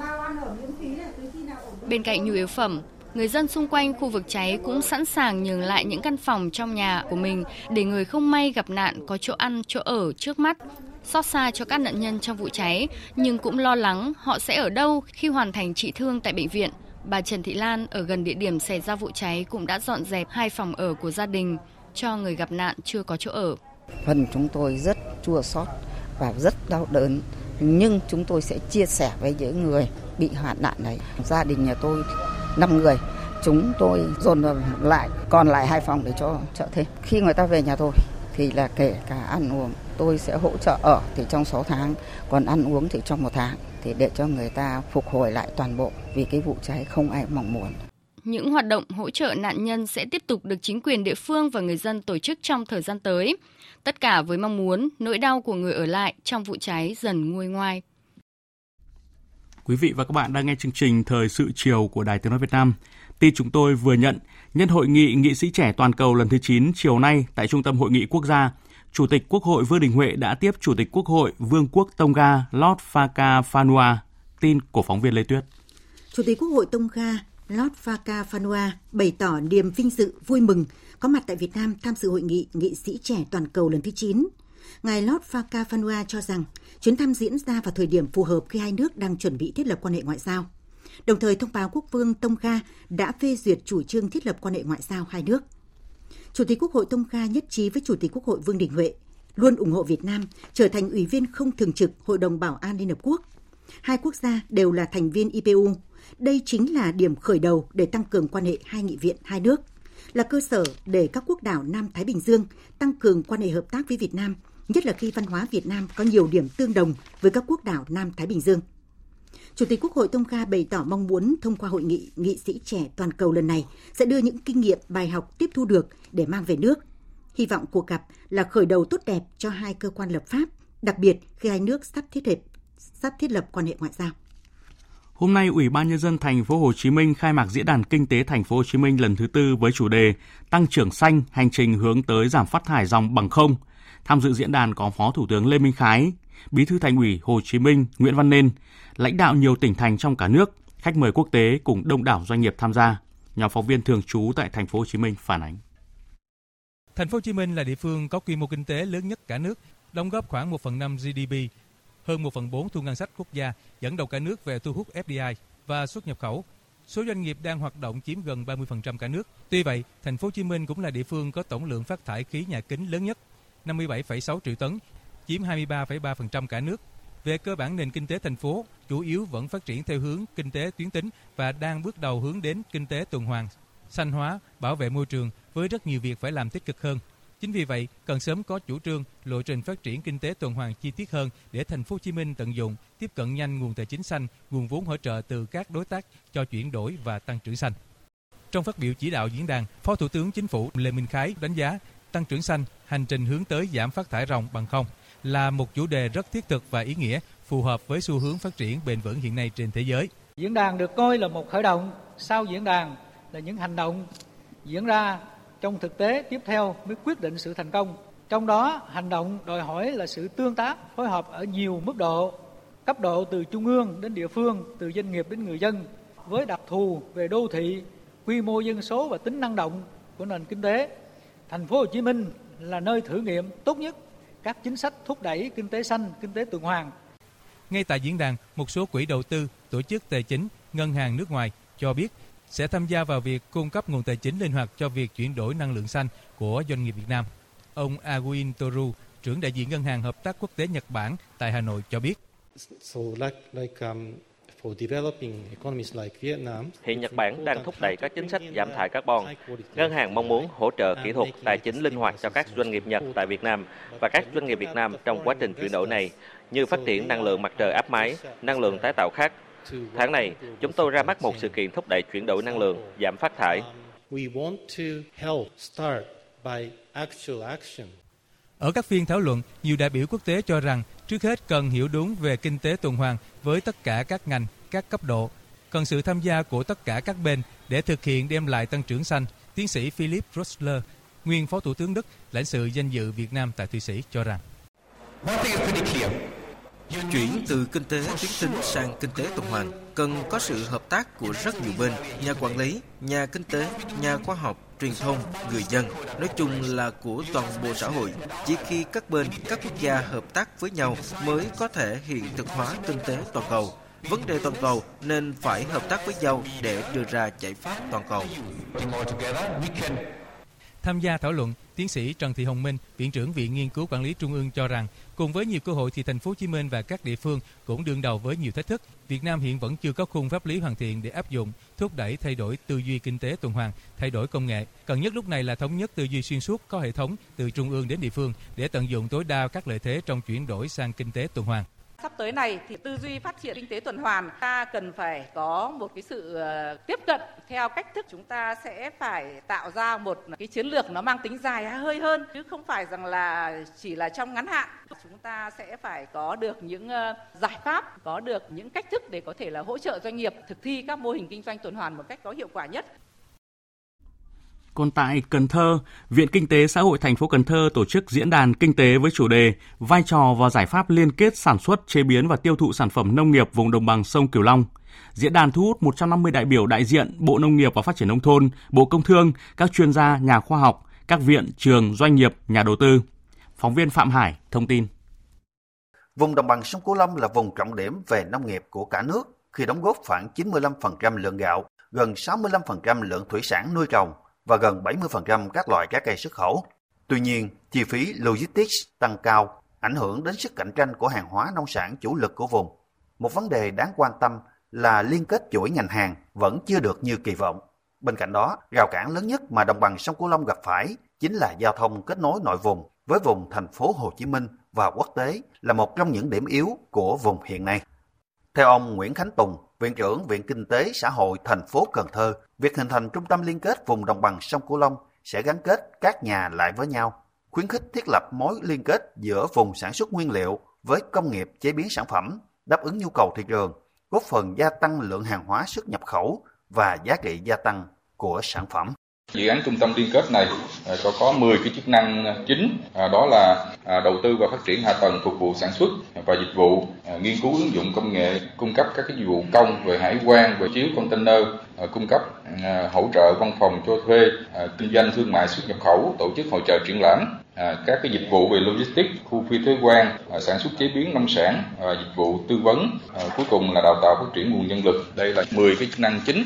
bao ăn ở miễn phí này từ khi nào Bên cạnh nhu yếu phẩm, người dân xung quanh khu vực cháy cũng sẵn sàng nhường lại những căn phòng trong nhà của mình để người không may gặp nạn có chỗ ăn, chỗ ở trước mắt. Xót xa cho các nạn nhân trong vụ cháy, nhưng cũng lo lắng họ sẽ ở đâu khi hoàn thành trị thương tại bệnh viện. Bà Trần Thị Lan ở gần địa điểm xảy ra vụ cháy cũng đã dọn dẹp hai phòng ở của gia đình cho người gặp nạn chưa có chỗ ở. Phần chúng tôi rất chua xót và rất đau đớn nhưng chúng tôi sẽ chia sẻ với những người bị hoạn nạn này gia đình nhà tôi 5 người chúng tôi dồn lại còn lại hai phòng để cho trợ thêm khi người ta về nhà tôi thì là kể cả ăn uống tôi sẽ hỗ trợ ở thì trong 6 tháng còn ăn uống thì trong một tháng thì để cho người ta phục hồi lại toàn bộ vì cái vụ cháy không ai mong muốn những hoạt động hỗ trợ nạn nhân sẽ tiếp tục được chính quyền địa phương và người dân tổ chức trong thời gian tới. Tất cả với mong muốn nỗi đau của người ở lại trong vụ cháy dần nguôi ngoai. Quý vị và các bạn đang nghe chương trình Thời sự chiều của Đài Tiếng nói Việt Nam. Tin chúng tôi vừa nhận, nhân hội nghị nghị sĩ trẻ toàn cầu lần thứ 9 chiều nay tại Trung tâm Hội nghị Quốc gia, Chủ tịch Quốc hội Vương Đình Huệ đã tiếp Chủ tịch Quốc hội Vương quốc Tonga Lord Faka Fanua. Tin của phóng viên Lê Tuyết. Chủ tịch Quốc hội Tonga Lord Faka Fanua bày tỏ niềm vinh dự, vui mừng có mặt tại Việt Nam tham dự hội nghị nghị sĩ trẻ toàn cầu lần thứ 9. Ngài Lord Faka Fanua cho rằng chuyến thăm diễn ra vào thời điểm phù hợp khi hai nước đang chuẩn bị thiết lập quan hệ ngoại giao. Đồng thời, thông báo quốc vương Tonga đã phê duyệt chủ trương thiết lập quan hệ ngoại giao hai nước. Chủ tịch Quốc hội Tonga nhất trí với Chủ tịch Quốc hội Vương Đình Huệ luôn ủng hộ Việt Nam trở thành ủy viên không thường trực Hội đồng Bảo an Liên Hợp Quốc. Hai quốc gia đều là thành viên IPU. Đây chính là điểm khởi đầu để tăng cường quan hệ hai nghị viện hai nước, là cơ sở để các quốc đảo Nam Thái Bình Dương tăng cường quan hệ hợp tác với Việt Nam, nhất là khi văn hóa Việt Nam có nhiều điểm tương đồng với các quốc đảo Nam Thái Bình Dương. Chủ tịch Quốc hội Tonga bày tỏ mong muốn thông qua hội nghị nghị sĩ trẻ toàn cầu lần này sẽ đưa những kinh nghiệm bài học tiếp thu được để mang về nước. Hy vọng cuộc gặp là khởi đầu tốt đẹp cho hai cơ quan lập pháp, đặc biệt khi hai nước sắp thiết lập sắp thiết lập quan hệ ngoại giao. Hôm nay, Ủy ban nhân dân thành phố Hồ Chí Minh khai mạc diễn đàn kinh tế thành phố Hồ Chí Minh lần thứ tư với chủ đề Tăng trưởng xanh, hành trình hướng tới giảm phát thải dòng bằng không. Tham dự diễn đàn có Phó Thủ tướng Lê Minh Khái, Bí thư Thành ủy Hồ Chí Minh Nguyễn Văn Nên, lãnh đạo nhiều tỉnh thành trong cả nước, khách mời quốc tế cùng đông đảo doanh nghiệp tham gia. Nhóm phóng viên thường trú tại thành phố Hồ Chí Minh phản ánh. Thành phố Hồ Chí Minh là địa phương có quy mô kinh tế lớn nhất cả nước, đóng góp khoảng 1 phần 5 GDP, hơn 1 phần 4 thu ngân sách quốc gia, dẫn đầu cả nước về thu hút FDI và xuất nhập khẩu. Số doanh nghiệp đang hoạt động chiếm gần 30% cả nước. Tuy vậy, thành phố Hồ Chí Minh cũng là địa phương có tổng lượng phát thải khí nhà kính lớn nhất, 57,6 triệu tấn, chiếm 23,3% cả nước. Về cơ bản nền kinh tế thành phố chủ yếu vẫn phát triển theo hướng kinh tế tuyến tính và đang bước đầu hướng đến kinh tế tuần hoàn, xanh hóa, bảo vệ môi trường với rất nhiều việc phải làm tích cực hơn. Chính vì vậy, cần sớm có chủ trương, lộ trình phát triển kinh tế tuần hoàn chi tiết hơn để thành phố Hồ Chí Minh tận dụng, tiếp cận nhanh nguồn tài chính xanh, nguồn vốn hỗ trợ từ các đối tác cho chuyển đổi và tăng trưởng xanh. Trong phát biểu chỉ đạo diễn đàn, Phó Thủ tướng Chính phủ Lê Minh Khái đánh giá tăng trưởng xanh, hành trình hướng tới giảm phát thải ròng bằng không là một chủ đề rất thiết thực và ý nghĩa, phù hợp với xu hướng phát triển bền vững hiện nay trên thế giới. Diễn đàn được coi là một khởi động, sau diễn đàn là những hành động diễn ra trong thực tế tiếp theo mới quyết định sự thành công. Trong đó, hành động đòi hỏi là sự tương tác, phối hợp ở nhiều mức độ, cấp độ từ trung ương đến địa phương, từ doanh nghiệp đến người dân, với đặc thù về đô thị, quy mô dân số và tính năng động của nền kinh tế. Thành phố Hồ Chí Minh là nơi thử nghiệm tốt nhất các chính sách thúc đẩy kinh tế xanh, kinh tế tuần hoàn. Ngay tại diễn đàn, một số quỹ đầu tư, tổ chức tài chính, ngân hàng nước ngoài cho biết sẽ tham gia vào việc cung cấp nguồn tài chính linh hoạt cho việc chuyển đổi năng lượng xanh của doanh nghiệp Việt Nam. Ông Aguin Toru, trưởng đại diện Ngân hàng Hợp tác Quốc tế Nhật Bản tại Hà Nội cho biết. So like, like, um, Hiện Nhật Bản đang thúc đẩy các chính sách giảm thải carbon. Ngân hàng mong muốn hỗ trợ kỹ thuật tài chính linh hoạt cho các doanh nghiệp Nhật tại Việt Nam và các doanh nghiệp Việt Nam trong quá trình chuyển đổi này, như phát triển năng lượng mặt trời áp mái, năng lượng tái tạo khác. Tháng này, chúng tôi ra mắt một sự kiện thúc đẩy chuyển đổi năng lượng, giảm phát thải. Ở các phiên thảo luận, nhiều đại biểu quốc tế cho rằng trước hết cần hiểu đúng về kinh tế tuần hoàn với tất cả các ngành, các cấp độ, cần sự tham gia của tất cả các bên để thực hiện đem lại tăng trưởng xanh. Tiến sĩ Philip Rosler, nguyên Phó Thủ tướng Đức, lãnh sự danh dự Việt Nam tại Thụy Sĩ cho rằng Chuyển từ kinh tế tuyến tính sang kinh tế tuần hoàn cần có sự hợp tác của rất nhiều bên, nhà quản lý, nhà kinh tế, nhà khoa học, truyền thông, người dân, nói chung là của toàn bộ xã hội. Chỉ khi các bên, các quốc gia hợp tác với nhau mới có thể hiện thực hóa kinh tế toàn cầu. Vấn đề toàn cầu nên phải hợp tác với nhau để đưa ra giải pháp toàn cầu. Tham gia thảo luận, tiến sĩ Trần Thị Hồng Minh, viện trưởng Viện Nghiên cứu Quản lý Trung ương cho rằng, cùng với nhiều cơ hội thì thành phố Hồ Chí Minh và các địa phương cũng đương đầu với nhiều thách thức. Việt Nam hiện vẫn chưa có khung pháp lý hoàn thiện để áp dụng, thúc đẩy thay đổi tư duy kinh tế tuần hoàn, thay đổi công nghệ. Cần nhất lúc này là thống nhất tư duy xuyên suốt có hệ thống từ trung ương đến địa phương để tận dụng tối đa các lợi thế trong chuyển đổi sang kinh tế tuần hoàn. Sắp tới này thì tư duy phát triển kinh tế tuần hoàn ta cần phải có một cái sự ờ, tiếp cận theo cách thức chúng ta sẽ phải tạo ra một cái chiến lược nó mang tính dài hơi hơn chứ không phải rằng là chỉ là trong ngắn hạn. Chúng ta sẽ phải có được những ờ, giải pháp, có được những cách thức để có thể là hỗ trợ doanh nghiệp thực thi các mô hình kinh doanh tuần hoàn một cách có hiệu quả nhất. Còn tại Cần Thơ, Viện Kinh tế Xã hội thành phố Cần Thơ tổ chức diễn đàn kinh tế với chủ đề Vai trò và giải pháp liên kết sản xuất, chế biến và tiêu thụ sản phẩm nông nghiệp vùng đồng bằng sông Cửu Long. Diễn đàn thu hút 150 đại biểu đại diện Bộ Nông nghiệp và Phát triển Nông thôn, Bộ Công Thương, các chuyên gia, nhà khoa học, các viện, trường, doanh nghiệp, nhà đầu tư. Phóng viên Phạm Hải thông tin. Vùng đồng bằng sông Cửu Long là vùng trọng điểm về nông nghiệp của cả nước khi đóng góp khoảng 95% lượng gạo, gần 65% lượng thủy sản nuôi trồng và gần 70% các loại trái cây xuất khẩu. Tuy nhiên, chi phí logistics tăng cao, ảnh hưởng đến sức cạnh tranh của hàng hóa nông sản chủ lực của vùng. Một vấn đề đáng quan tâm là liên kết chuỗi ngành hàng vẫn chưa được như kỳ vọng. Bên cạnh đó, rào cản lớn nhất mà đồng bằng sông Cửu Long gặp phải chính là giao thông kết nối nội vùng với vùng thành phố Hồ Chí Minh và quốc tế là một trong những điểm yếu của vùng hiện nay. Theo ông Nguyễn Khánh Tùng, Viện trưởng Viện Kinh tế Xã hội thành phố Cần Thơ, việc hình thành trung tâm liên kết vùng đồng bằng sông Cửu Long sẽ gắn kết các nhà lại với nhau, khuyến khích thiết lập mối liên kết giữa vùng sản xuất nguyên liệu với công nghiệp chế biến sản phẩm, đáp ứng nhu cầu thị trường, góp phần gia tăng lượng hàng hóa xuất nhập khẩu và giá trị gia tăng của sản phẩm. Dự án trung tâm liên kết này à, có có 10 cái chức năng chính, à, đó là à, đầu tư và phát triển hạ tầng phục vụ sản xuất và dịch vụ, nghiên cứu ứng dụng công nghệ, cung cấp các cái dịch vụ công về hải quan, về chiếu container, cung cấp hỗ trợ văn phòng cho thuê, kinh doanh thương mại xuất nhập khẩu, tổ chức hội trợ triển lãm, các cái dịch vụ về logistics, khu phi thuế quan, sản xuất chế biến nông sản, dịch vụ tư vấn, cuối cùng là đào tạo phát triển nguồn nhân lực. Đây là 10 cái chức năng chính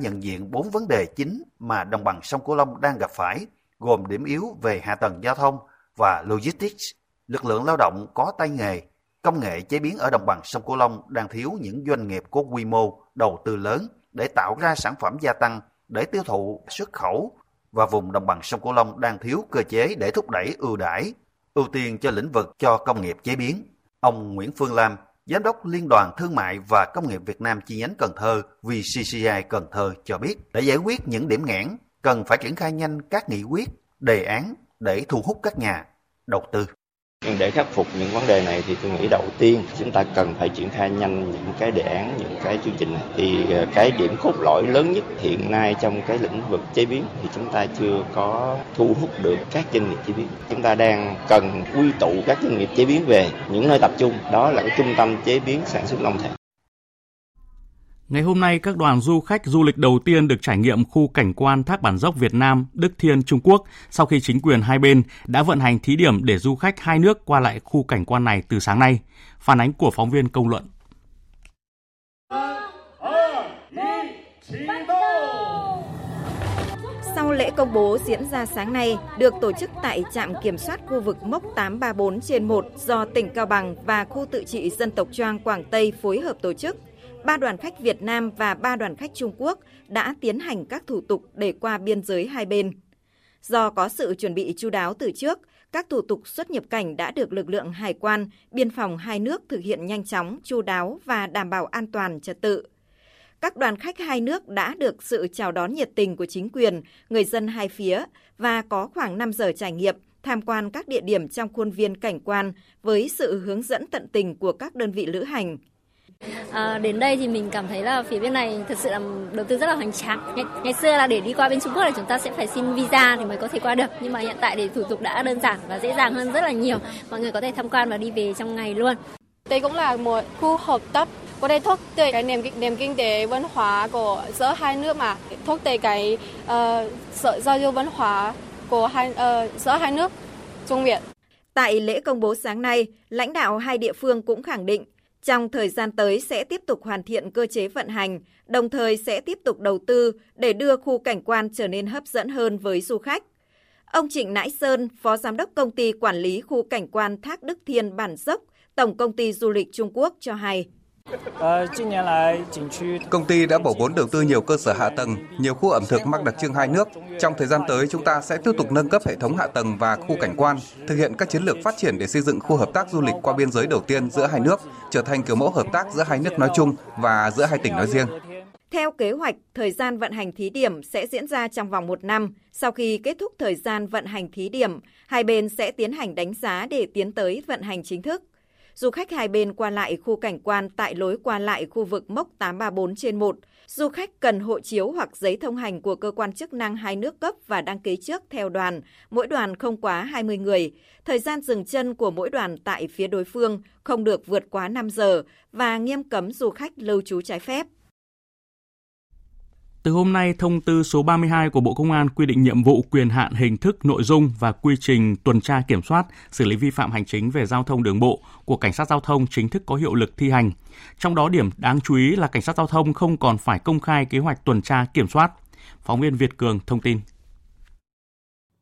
nhận diện bốn vấn đề chính mà đồng bằng sông Cửu Long đang gặp phải, gồm điểm yếu về hạ tầng giao thông và logistics, lực lượng lao động có tay nghề, công nghệ chế biến ở đồng bằng sông Cửu Long đang thiếu những doanh nghiệp có quy mô, đầu tư lớn để tạo ra sản phẩm gia tăng để tiêu thụ xuất khẩu và vùng đồng bằng sông Cửu Long đang thiếu cơ chế để thúc đẩy ưu đãi, ưu tiên cho lĩnh vực cho công nghiệp chế biến. Ông Nguyễn Phương Lam, Giám đốc Liên đoàn Thương mại và Công nghiệp Việt Nam chi nhánh Cần Thơ VCCI Cần Thơ cho biết, để giải quyết những điểm nghẽn, cần phải triển khai nhanh các nghị quyết, đề án để thu hút các nhà đầu tư. Nhưng để khắc phục những vấn đề này thì tôi nghĩ đầu tiên chúng ta cần phải triển khai nhanh những cái đề án, những cái chương trình này. Thì ờ, cái điểm cốt lõi lớn nhất hiện nay trong cái lĩnh vực chế biến thì chúng ta chưa có thu hút được các doanh nghiệp chế biến. Chúng ta đang cần quy tụ các doanh nghiệp chế biến về những nơi tập trung, đó là cái trung tâm chế biến sản xuất nông sản. Ngày hôm nay, các đoàn du khách du lịch đầu tiên được trải nghiệm khu cảnh quan Thác Bản Dốc Việt Nam, Đức Thiên, Trung Quốc sau khi chính quyền hai bên đã vận hành thí điểm để du khách hai nước qua lại khu cảnh quan này từ sáng nay. Phản ánh của phóng viên Công Luận. Sau lễ công bố diễn ra sáng nay, được tổ chức tại trạm kiểm soát khu vực mốc 834 trên 1 do tỉnh Cao Bằng và khu tự trị dân tộc Choang Quảng Tây phối hợp tổ chức ba đoàn khách Việt Nam và ba đoàn khách Trung Quốc đã tiến hành các thủ tục để qua biên giới hai bên. Do có sự chuẩn bị chu đáo từ trước, các thủ tục xuất nhập cảnh đã được lực lượng hải quan, biên phòng hai nước thực hiện nhanh chóng, chu đáo và đảm bảo an toàn trật tự. Các đoàn khách hai nước đã được sự chào đón nhiệt tình của chính quyền, người dân hai phía và có khoảng 5 giờ trải nghiệm tham quan các địa điểm trong khuôn viên cảnh quan với sự hướng dẫn tận tình của các đơn vị lữ hành. À, đến đây thì mình cảm thấy là phía bên này thật sự là đầu tư rất là hoành tráng. Ngày, ngày xưa là để đi qua bên Trung Quốc là chúng ta sẽ phải xin visa thì mới có thể qua được. Nhưng mà hiện tại thì thủ tục đã đơn giản và dễ dàng hơn rất là nhiều. Mọi người có thể tham quan và đi về trong ngày luôn. Đây cũng là một khu hợp tác có thể thúc đẩy cái nền nền kinh tế văn hóa của giữa hai nước mà thúc đẩy cái uh, sự giao lưu văn hóa của hai uh, giữa hai nước Trung Việt. Tại lễ công bố sáng nay, lãnh đạo hai địa phương cũng khẳng định trong thời gian tới sẽ tiếp tục hoàn thiện cơ chế vận hành, đồng thời sẽ tiếp tục đầu tư để đưa khu cảnh quan trở nên hấp dẫn hơn với du khách. Ông Trịnh Nãi Sơn, Phó Giám đốc Công ty Quản lý Khu Cảnh quan Thác Đức Thiên Bản Dốc, Tổng Công ty Du lịch Trung Quốc cho hay. Công ty đã bổ vốn đầu tư nhiều cơ sở hạ tầng, nhiều khu ẩm thực mang đặc trưng hai nước. Trong thời gian tới, chúng ta sẽ tiếp tục nâng cấp hệ thống hạ tầng và khu cảnh quan, thực hiện các chiến lược phát triển để xây dựng khu hợp tác du lịch qua biên giới đầu tiên giữa hai nước, trở thành kiểu mẫu hợp tác giữa hai nước nói chung và giữa hai tỉnh nói riêng. Theo kế hoạch, thời gian vận hành thí điểm sẽ diễn ra trong vòng một năm. Sau khi kết thúc thời gian vận hành thí điểm, hai bên sẽ tiến hành đánh giá để tiến tới vận hành chính thức. Du khách hai bên qua lại khu cảnh quan tại lối qua lại khu vực mốc 834 trên 1. Du khách cần hộ chiếu hoặc giấy thông hành của cơ quan chức năng hai nước cấp và đăng ký trước theo đoàn, mỗi đoàn không quá 20 người. Thời gian dừng chân của mỗi đoàn tại phía đối phương không được vượt quá 5 giờ và nghiêm cấm du khách lưu trú trái phép. Từ hôm nay, thông tư số 32 của Bộ Công an quy định nhiệm vụ, quyền hạn, hình thức, nội dung và quy trình tuần tra kiểm soát, xử lý vi phạm hành chính về giao thông đường bộ của cảnh sát giao thông chính thức có hiệu lực thi hành. Trong đó điểm đáng chú ý là cảnh sát giao thông không còn phải công khai kế hoạch tuần tra kiểm soát. Phóng viên Việt Cường thông tin.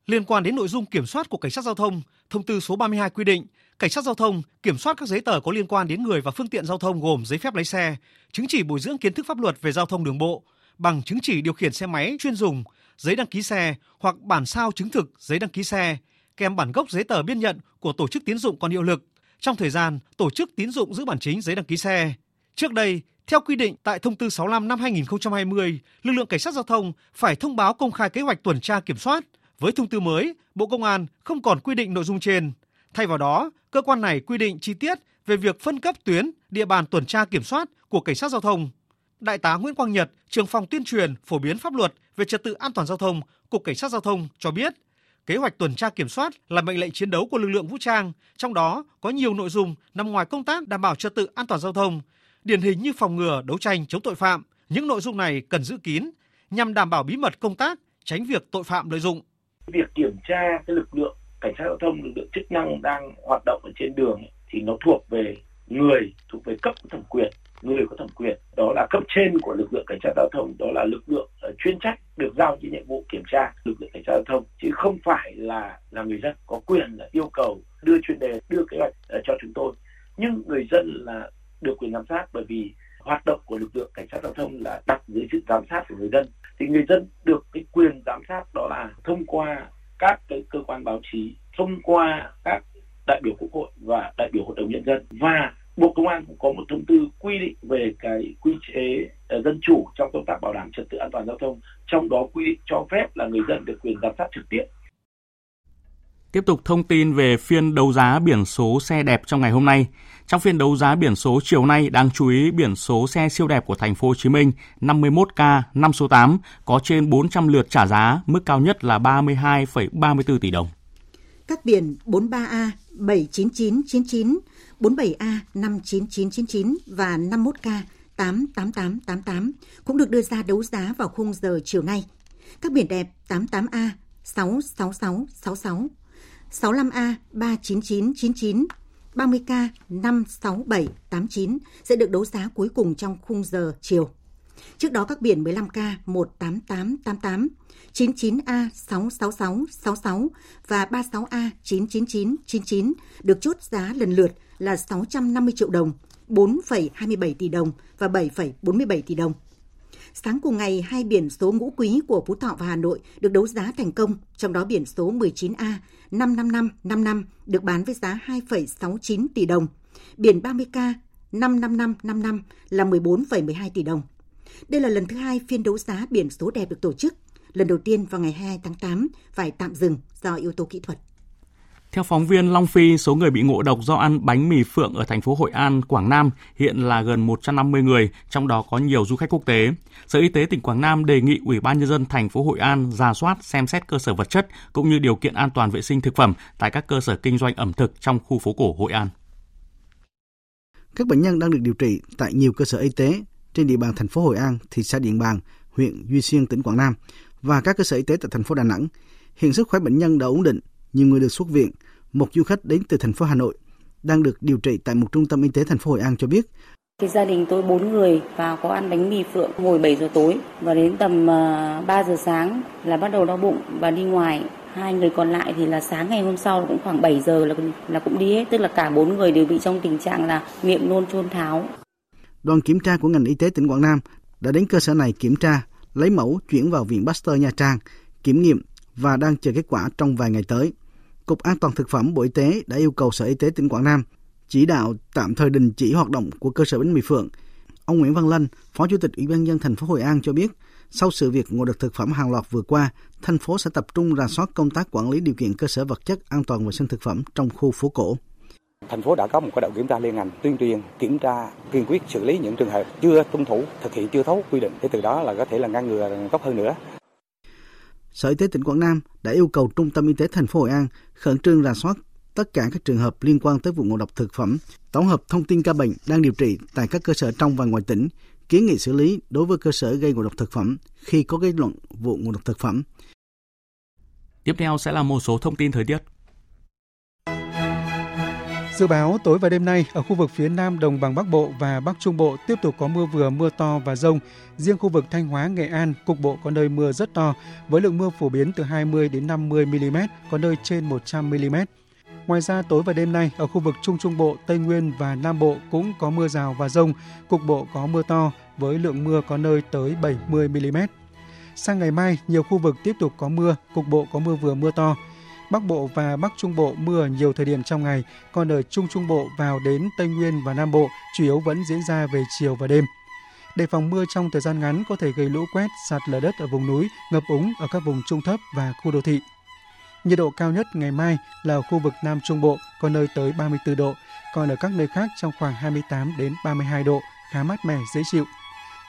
Liên quan đến nội dung kiểm soát của cảnh sát giao thông, thông tư số 32 quy định cảnh sát giao thông kiểm soát các giấy tờ có liên quan đến người và phương tiện giao thông gồm giấy phép lái xe, chứng chỉ bồi dưỡng kiến thức pháp luật về giao thông đường bộ, bằng chứng chỉ điều khiển xe máy chuyên dùng, giấy đăng ký xe hoặc bản sao chứng thực giấy đăng ký xe, kèm bản gốc giấy tờ biên nhận của tổ chức tín dụng còn hiệu lực trong thời gian tổ chức tín dụng giữ bản chính giấy đăng ký xe. Trước đây, theo quy định tại thông tư 65 năm 2020, lực lượng cảnh sát giao thông phải thông báo công khai kế hoạch tuần tra kiểm soát. Với thông tư mới, Bộ Công an không còn quy định nội dung trên. Thay vào đó, cơ quan này quy định chi tiết về việc phân cấp tuyến, địa bàn tuần tra kiểm soát của cảnh sát giao thông. Đại tá Nguyễn Quang Nhật, trưởng phòng tuyên truyền phổ biến pháp luật về trật tự an toàn giao thông, Cục Cảnh sát giao thông cho biết, kế hoạch tuần tra kiểm soát là mệnh lệnh chiến đấu của lực lượng vũ trang, trong đó có nhiều nội dung nằm ngoài công tác đảm bảo trật tự an toàn giao thông, điển hình như phòng ngừa, đấu tranh chống tội phạm. Những nội dung này cần giữ kín nhằm đảm bảo bí mật công tác, tránh việc tội phạm lợi dụng. Việc kiểm tra cái lực lượng cảnh sát giao thông, lực lượng chức năng đang hoạt động ở trên đường thì nó thuộc về người, thuộc về cấp thẩm quyền người có thẩm quyền, đó là cấp trên của lực lượng cảnh sát giao thông, đó là lực lượng ờ, chuyên trách được giao những nhiệm vụ kiểm tra lực lượng cảnh sát giao thông, chứ không phải là là người dân có quyền là yêu cầu đưa chuyên đề, đưa kế hoạch ờ, cho chúng tôi. Nhưng người dân là được quyền giám sát bởi vì hoạt động của lực lượng cảnh sát giao thông là đặt dưới sự giám sát của người dân. Thì người dân được cái quyền giám sát đó là thông qua các cái cơ quan báo chí, thông qua các đại biểu quốc hội và đại biểu hội đồng nhân dân và Bộ Công an cũng có một thông tư quy định về cái quy chế uh, dân chủ trong công tác bảo đảm trật tự an toàn giao thông, trong đó quy định cho phép là người dân được quyền giám sát trực tiếp. Tiếp tục thông tin về phiên đấu giá biển số xe đẹp trong ngày hôm nay. Trong phiên đấu giá biển số chiều nay đáng chú ý biển số xe siêu đẹp của thành phố Hồ Chí Minh 51K 5 số 8 có trên 400 lượt trả giá, mức cao nhất là 32,34 tỷ đồng. Các biển 43A 79999 47A 59999 và 51K 88888 cũng được đưa ra đấu giá vào khung giờ chiều nay. Các biển đẹp 88A 66666, 65A 39999, 30K 56789 sẽ được đấu giá cuối cùng trong khung giờ chiều. Trước đó các biển 15K 18888, 99A 66666 và 36A 99999 được chốt giá lần lượt là 650 triệu đồng, 4,27 tỷ đồng và 7,47 tỷ đồng. Sáng cùng ngày, hai biển số ngũ quý của Phú Thọ và Hà Nội được đấu giá thành công, trong đó biển số 19A 55555 được bán với giá 2,69 tỷ đồng, biển 30K 55555 là 14,12 tỷ đồng. Đây là lần thứ hai phiên đấu giá biển số đẹp được tổ chức. Lần đầu tiên vào ngày 22 tháng 8 phải tạm dừng do yếu tố kỹ thuật. Theo phóng viên Long Phi, số người bị ngộ độc do ăn bánh mì phượng ở thành phố Hội An, Quảng Nam hiện là gần 150 người, trong đó có nhiều du khách quốc tế. Sở Y tế tỉnh Quảng Nam đề nghị Ủy ban nhân dân thành phố Hội An ra soát xem xét cơ sở vật chất cũng như điều kiện an toàn vệ sinh thực phẩm tại các cơ sở kinh doanh ẩm thực trong khu phố cổ Hội An. Các bệnh nhân đang được điều trị tại nhiều cơ sở y tế trên địa bàn thành phố Hội An, thị xã Điện Bàn, huyện Duy Xuyên, tỉnh Quảng Nam và các cơ sở y tế tại thành phố Đà Nẵng. Hiện sức khỏe bệnh nhân đã ổn định, nhiều người được xuất viện. Một du khách đến từ thành phố Hà Nội đang được điều trị tại một trung tâm y tế thành phố Hội An cho biết thì gia đình tôi bốn người vào có ăn bánh mì phượng hồi 7 giờ tối và đến tầm à, 3 giờ sáng là bắt đầu đau bụng và đi ngoài. Hai người còn lại thì là sáng ngày hôm sau cũng khoảng 7 giờ là là cũng đi hết, tức là cả bốn người đều bị trong tình trạng là miệng nôn chôn tháo. Đoàn kiểm tra của ngành y tế tỉnh Quảng Nam đã đến cơ sở này kiểm tra, lấy mẫu chuyển vào Viện Pasteur Nha Trang, kiểm nghiệm và đang chờ kết quả trong vài ngày tới. Cục An toàn Thực phẩm Bộ Y tế đã yêu cầu Sở Y tế tỉnh Quảng Nam chỉ đạo tạm thời đình chỉ hoạt động của cơ sở bánh mì Phượng. Ông Nguyễn Văn Lân, Phó Chủ tịch Ủy ban nhân thành phố Hội An cho biết, sau sự việc ngộ độc thực phẩm hàng loạt vừa qua, thành phố sẽ tập trung rà soát công tác quản lý điều kiện cơ sở vật chất an toàn vệ sinh thực phẩm trong khu phố cổ. Thành phố đã có một cái đội kiểm tra liên ngành tuyên truyền, kiểm tra, kiên quyết xử lý những trường hợp chưa tuân thủ, thực hiện chưa thấu quy định để từ đó là có thể là ngăn ngừa tốt hơn nữa. Sở Y tế tỉnh Quảng Nam đã yêu cầu Trung tâm Y tế thành phố Hội An khẩn trương rà soát tất cả các trường hợp liên quan tới vụ ngộ độc thực phẩm, tổng hợp thông tin ca bệnh đang điều trị tại các cơ sở trong và ngoài tỉnh, kiến nghị xử lý đối với cơ sở gây ngộ độc thực phẩm khi có kết luận vụ ngộ độc thực phẩm. Tiếp theo sẽ là một số thông tin thời tiết. Dự báo tối và đêm nay ở khu vực phía Nam Đồng bằng Bắc Bộ và Bắc Trung Bộ tiếp tục có mưa vừa mưa to và rông. Riêng khu vực Thanh Hóa, Nghệ An cục bộ có nơi mưa rất to với lượng mưa phổ biến từ 20 đến 50 mm, có nơi trên 100 mm. Ngoài ra tối và đêm nay ở khu vực Trung Trung Bộ, Tây Nguyên và Nam Bộ cũng có mưa rào và rông, cục bộ có mưa to với lượng mưa có nơi tới 70 mm. Sang ngày mai, nhiều khu vực tiếp tục có mưa, cục bộ có mưa vừa mưa to. Bắc Bộ và Bắc Trung Bộ mưa nhiều thời điểm trong ngày, còn ở Trung Trung Bộ vào đến Tây Nguyên và Nam Bộ chủ yếu vẫn diễn ra về chiều và đêm. Đề phòng mưa trong thời gian ngắn có thể gây lũ quét, sạt lở đất ở vùng núi, ngập úng ở các vùng trung thấp và khu đô thị. Nhiệt độ cao nhất ngày mai là ở khu vực Nam Trung Bộ có nơi tới 34 độ, còn ở các nơi khác trong khoảng 28 đến 32 độ, khá mát mẻ dễ chịu.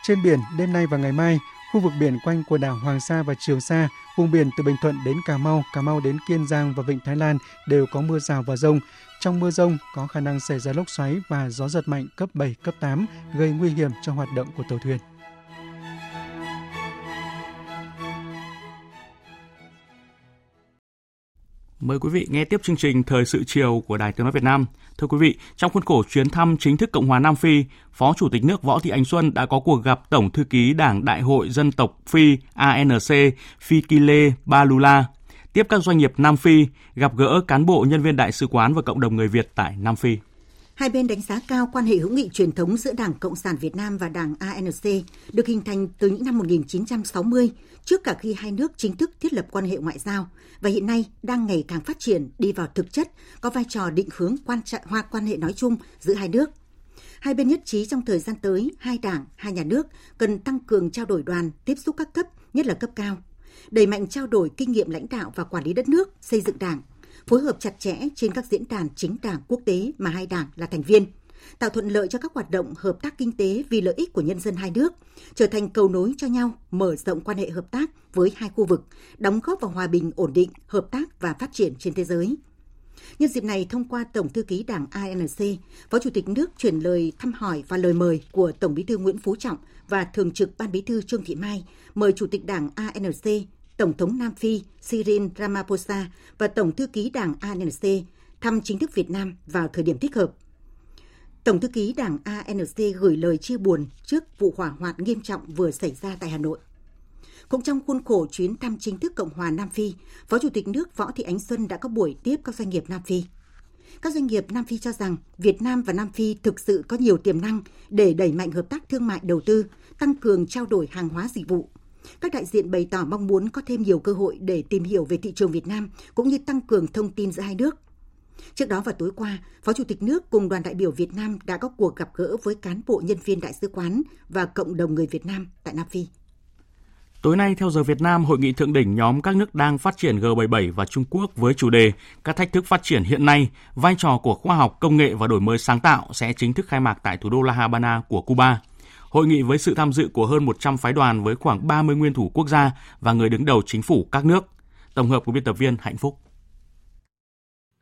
Trên biển, đêm nay và ngày mai, khu vực biển quanh quần đảo Hoàng Sa và Trường Sa, vùng biển từ Bình Thuận đến Cà Mau, Cà Mau đến Kiên Giang và Vịnh Thái Lan đều có mưa rào và rông. Trong mưa rông có khả năng xảy ra lốc xoáy và gió giật mạnh cấp 7, cấp 8 gây nguy hiểm cho hoạt động của tàu thuyền. Mời quý vị nghe tiếp chương trình Thời sự chiều của Đài Tiếng Nói Việt Nam. Thưa quý vị, trong khuôn khổ chuyến thăm chính thức Cộng hòa Nam Phi, Phó Chủ tịch nước Võ Thị Ánh Xuân đã có cuộc gặp Tổng thư ký Đảng Đại hội Dân tộc Phi ANC Fikile Balula, tiếp các doanh nghiệp Nam Phi, gặp gỡ cán bộ nhân viên đại sứ quán và cộng đồng người Việt tại Nam Phi. Hai bên đánh giá cao quan hệ hữu nghị truyền thống giữa Đảng Cộng sản Việt Nam và Đảng ANC được hình thành từ những năm 1960, trước cả khi hai nước chính thức thiết lập quan hệ ngoại giao và hiện nay đang ngày càng phát triển đi vào thực chất, có vai trò định hướng quan trọng hoa quan hệ nói chung giữa hai nước. Hai bên nhất trí trong thời gian tới, hai đảng, hai nhà nước cần tăng cường trao đổi đoàn, tiếp xúc các cấp, nhất là cấp cao, đẩy mạnh trao đổi kinh nghiệm lãnh đạo và quản lý đất nước, xây dựng đảng, phối hợp chặt chẽ trên các diễn đàn chính đảng quốc tế mà hai đảng là thành viên, tạo thuận lợi cho các hoạt động hợp tác kinh tế vì lợi ích của nhân dân hai nước, trở thành cầu nối cho nhau, mở rộng quan hệ hợp tác với hai khu vực, đóng góp vào hòa bình, ổn định, hợp tác và phát triển trên thế giới. Nhân dịp này, thông qua Tổng thư ký Đảng ANC, Phó Chủ tịch nước chuyển lời thăm hỏi và lời mời của Tổng bí thư Nguyễn Phú Trọng và Thường trực Ban bí thư Trương Thị Mai mời Chủ tịch Đảng ANC Tổng thống Nam Phi Cyril Ramaphosa và Tổng thư ký Đảng ANC thăm chính thức Việt Nam vào thời điểm thích hợp. Tổng thư ký Đảng ANC gửi lời chia buồn trước vụ hỏa hoạn nghiêm trọng vừa xảy ra tại Hà Nội. Cũng trong khuôn khổ chuyến thăm chính thức Cộng hòa Nam Phi, Phó Chủ tịch nước Võ Thị Ánh Xuân đã có buổi tiếp các doanh nghiệp Nam Phi. Các doanh nghiệp Nam Phi cho rằng Việt Nam và Nam Phi thực sự có nhiều tiềm năng để đẩy mạnh hợp tác thương mại đầu tư, tăng cường trao đổi hàng hóa dịch vụ, các đại diện bày tỏ mong muốn có thêm nhiều cơ hội để tìm hiểu về thị trường Việt Nam cũng như tăng cường thông tin giữa hai nước. Trước đó vào tối qua, Phó Chủ tịch nước cùng đoàn đại biểu Việt Nam đã có cuộc gặp gỡ với cán bộ nhân viên đại sứ quán và cộng đồng người Việt Nam tại Nam Phi. Tối nay theo giờ Việt Nam, hội nghị thượng đỉnh nhóm các nước đang phát triển G77 và Trung Quốc với chủ đề Các thách thức phát triển hiện nay, vai trò của khoa học, công nghệ và đổi mới sáng tạo sẽ chính thức khai mạc tại thủ đô La Habana của Cuba. Hội nghị với sự tham dự của hơn 100 phái đoàn với khoảng 30 nguyên thủ quốc gia và người đứng đầu chính phủ các nước. Tổng hợp của biên tập viên Hạnh Phúc.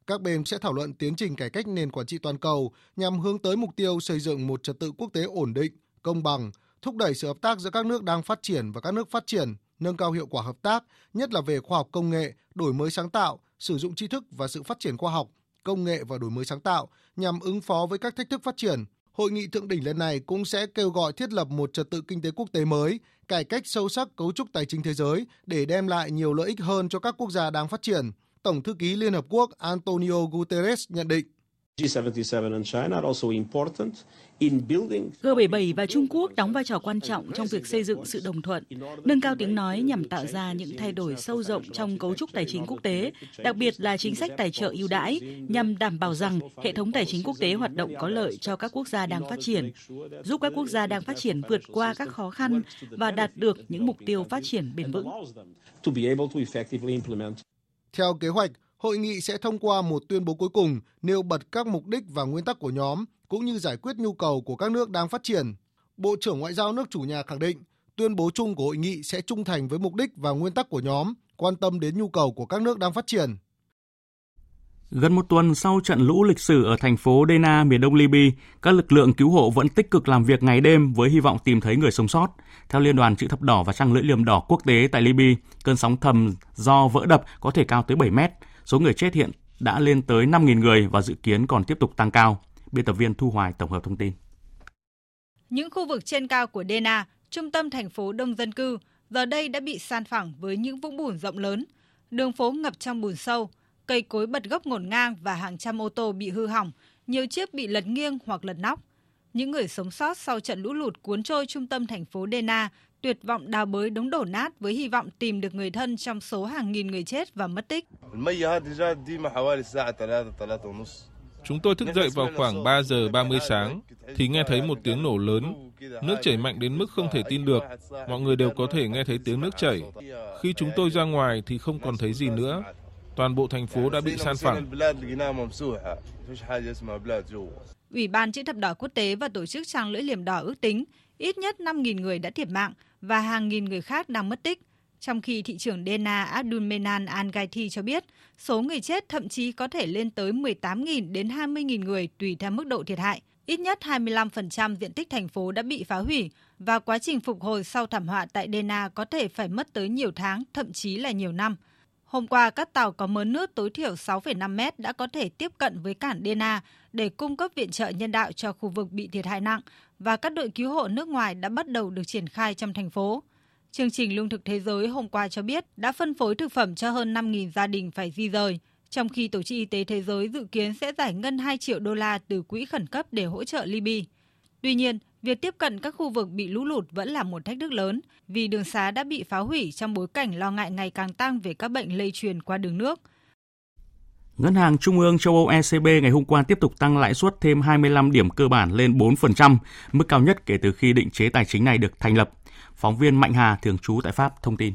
Các bên sẽ thảo luận tiến trình cải cách nền quản trị toàn cầu nhằm hướng tới mục tiêu xây dựng một trật tự quốc tế ổn định, công bằng, thúc đẩy sự hợp tác giữa các nước đang phát triển và các nước phát triển, nâng cao hiệu quả hợp tác, nhất là về khoa học công nghệ, đổi mới sáng tạo, sử dụng tri thức và sự phát triển khoa học, công nghệ và đổi mới sáng tạo nhằm ứng phó với các thách thức phát triển, Hội nghị thượng đỉnh lần này cũng sẽ kêu gọi thiết lập một trật tự kinh tế quốc tế mới, cải cách sâu sắc cấu trúc tài chính thế giới để đem lại nhiều lợi ích hơn cho các quốc gia đang phát triển. Tổng thư ký Liên Hợp Quốc Antonio Guterres nhận định. G77 và Trung Quốc đóng vai trò quan trọng trong việc xây dựng sự đồng thuận, nâng cao tiếng nói nhằm tạo ra những thay đổi sâu rộng trong cấu trúc tài chính quốc tế, đặc biệt là chính sách tài trợ ưu đãi nhằm đảm bảo rằng hệ thống tài chính quốc tế hoạt động có lợi cho các quốc gia đang phát triển, giúp các quốc gia đang phát triển vượt qua các khó khăn và đạt được những mục tiêu phát triển bền vững. Theo kế hoạch, hội nghị sẽ thông qua một tuyên bố cuối cùng nêu bật các mục đích và nguyên tắc của nhóm cũng như giải quyết nhu cầu của các nước đang phát triển. Bộ trưởng Ngoại giao nước chủ nhà khẳng định, tuyên bố chung của hội nghị sẽ trung thành với mục đích và nguyên tắc của nhóm, quan tâm đến nhu cầu của các nước đang phát triển. Gần một tuần sau trận lũ lịch sử ở thành phố Dena, miền đông Libya, các lực lượng cứu hộ vẫn tích cực làm việc ngày đêm với hy vọng tìm thấy người sống sót. Theo Liên đoàn Chữ thập đỏ và Trăng lưỡi liềm đỏ quốc tế tại Libya, cơn sóng thầm do vỡ đập có thể cao tới 7 mét. Số người chết hiện đã lên tới 5.000 người và dự kiến còn tiếp tục tăng cao. Biên tập viên Thu Hoài tổng hợp thông tin. Những khu vực trên cao của Dena, trung tâm thành phố đông dân cư, giờ đây đã bị san phẳng với những vũng bùn rộng lớn. Đường phố ngập trong bùn sâu, cây cối bật gốc ngổn ngang và hàng trăm ô tô bị hư hỏng, nhiều chiếc bị lật nghiêng hoặc lật nóc. Những người sống sót sau trận lũ lụt cuốn trôi trung tâm thành phố Dena tuyệt vọng đào bới đống đổ nát với hy vọng tìm được người thân trong số hàng nghìn người chết và mất tích. Chúng tôi thức dậy vào khoảng 3 giờ 30 sáng thì nghe thấy một tiếng nổ lớn. Nước chảy mạnh đến mức không thể tin được. Mọi người đều có thể nghe thấy tiếng nước chảy. Khi chúng tôi ra ngoài thì không còn thấy gì nữa. Toàn bộ thành phố đã bị san phẳng. Ủy ban chữ thập đỏ quốc tế và tổ chức trang lưỡi liềm đỏ ước tính ít nhất 5.000 người đã thiệt mạng và hàng nghìn người khác đang mất tích. Trong khi thị trưởng Dena Abdulmenan Al Gaiti cho biết, số người chết thậm chí có thể lên tới 18.000 đến 20.000 người tùy theo mức độ thiệt hại. Ít nhất 25% diện tích thành phố đã bị phá hủy và quá trình phục hồi sau thảm họa tại Dena có thể phải mất tới nhiều tháng, thậm chí là nhiều năm. Hôm qua, các tàu có mớ nước tối thiểu 6,5 mét đã có thể tiếp cận với cảng Dena để cung cấp viện trợ nhân đạo cho khu vực bị thiệt hại nặng và các đội cứu hộ nước ngoài đã bắt đầu được triển khai trong thành phố. Chương trình Lương thực Thế giới hôm qua cho biết đã phân phối thực phẩm cho hơn 5.000 gia đình phải di rời, trong khi Tổ chức Y tế Thế giới dự kiến sẽ giải ngân 2 triệu đô la từ quỹ khẩn cấp để hỗ trợ Libya. Tuy nhiên, việc tiếp cận các khu vực bị lũ lụt vẫn là một thách thức lớn vì đường xá đã bị phá hủy trong bối cảnh lo ngại ngày càng tăng về các bệnh lây truyền qua đường nước. Ngân hàng Trung ương châu Âu ECB ngày hôm qua tiếp tục tăng lãi suất thêm 25 điểm cơ bản lên 4%, mức cao nhất kể từ khi định chế tài chính này được thành lập. Phóng viên Mạnh Hà thường trú tại Pháp thông tin.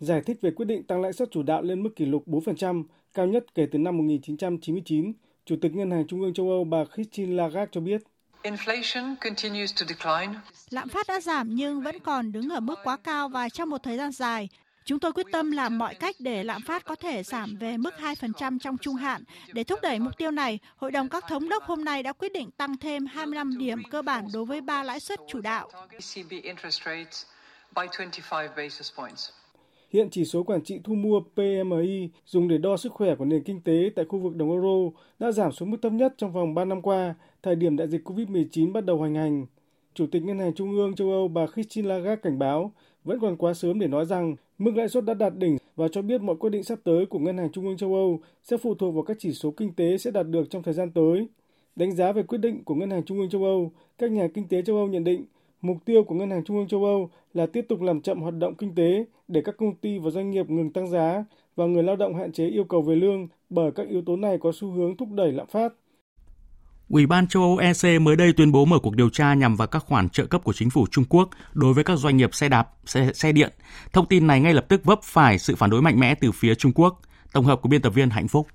Giải thích về quyết định tăng lãi suất chủ đạo lên mức kỷ lục 4%, cao nhất kể từ năm 1999, Chủ tịch Ngân hàng Trung ương châu Âu bà Christine Lagarde cho biết. Lạm phát đã giảm nhưng vẫn còn đứng ở mức quá cao và trong một thời gian dài. Chúng tôi quyết tâm làm mọi cách để lạm phát có thể giảm về mức 2% trong trung hạn. Để thúc đẩy mục tiêu này, Hội đồng các thống đốc hôm nay đã quyết định tăng thêm 25 điểm cơ bản đối với ba lãi suất chủ đạo. Hiện chỉ số quản trị thu mua PMI dùng để đo sức khỏe của nền kinh tế tại khu vực đồng euro đã giảm xuống mức thấp nhất trong vòng 3 năm qua, thời điểm đại dịch COVID-19 bắt đầu hoành hành. Chủ tịch Ngân hàng Trung ương châu Âu bà Christine Lagarde cảnh báo vẫn còn quá sớm để nói rằng mức lãi suất đã đạt đỉnh và cho biết mọi quyết định sắp tới của Ngân hàng Trung ương châu Âu sẽ phụ thuộc vào các chỉ số kinh tế sẽ đạt được trong thời gian tới. Đánh giá về quyết định của Ngân hàng Trung ương châu Âu, các nhà kinh tế châu Âu nhận định mục tiêu của Ngân hàng Trung ương châu Âu là tiếp tục làm chậm hoạt động kinh tế để các công ty và doanh nghiệp ngừng tăng giá và người lao động hạn chế yêu cầu về lương bởi các yếu tố này có xu hướng thúc đẩy lạm phát. Ủy ban châu Âu EC mới đây tuyên bố mở cuộc điều tra nhằm vào các khoản trợ cấp của chính phủ Trung Quốc đối với các doanh nghiệp xe đạp, xe, xe điện. Thông tin này ngay lập tức vấp phải sự phản đối mạnh mẽ từ phía Trung Quốc. Tổng hợp của biên tập viên Hạnh Phúc.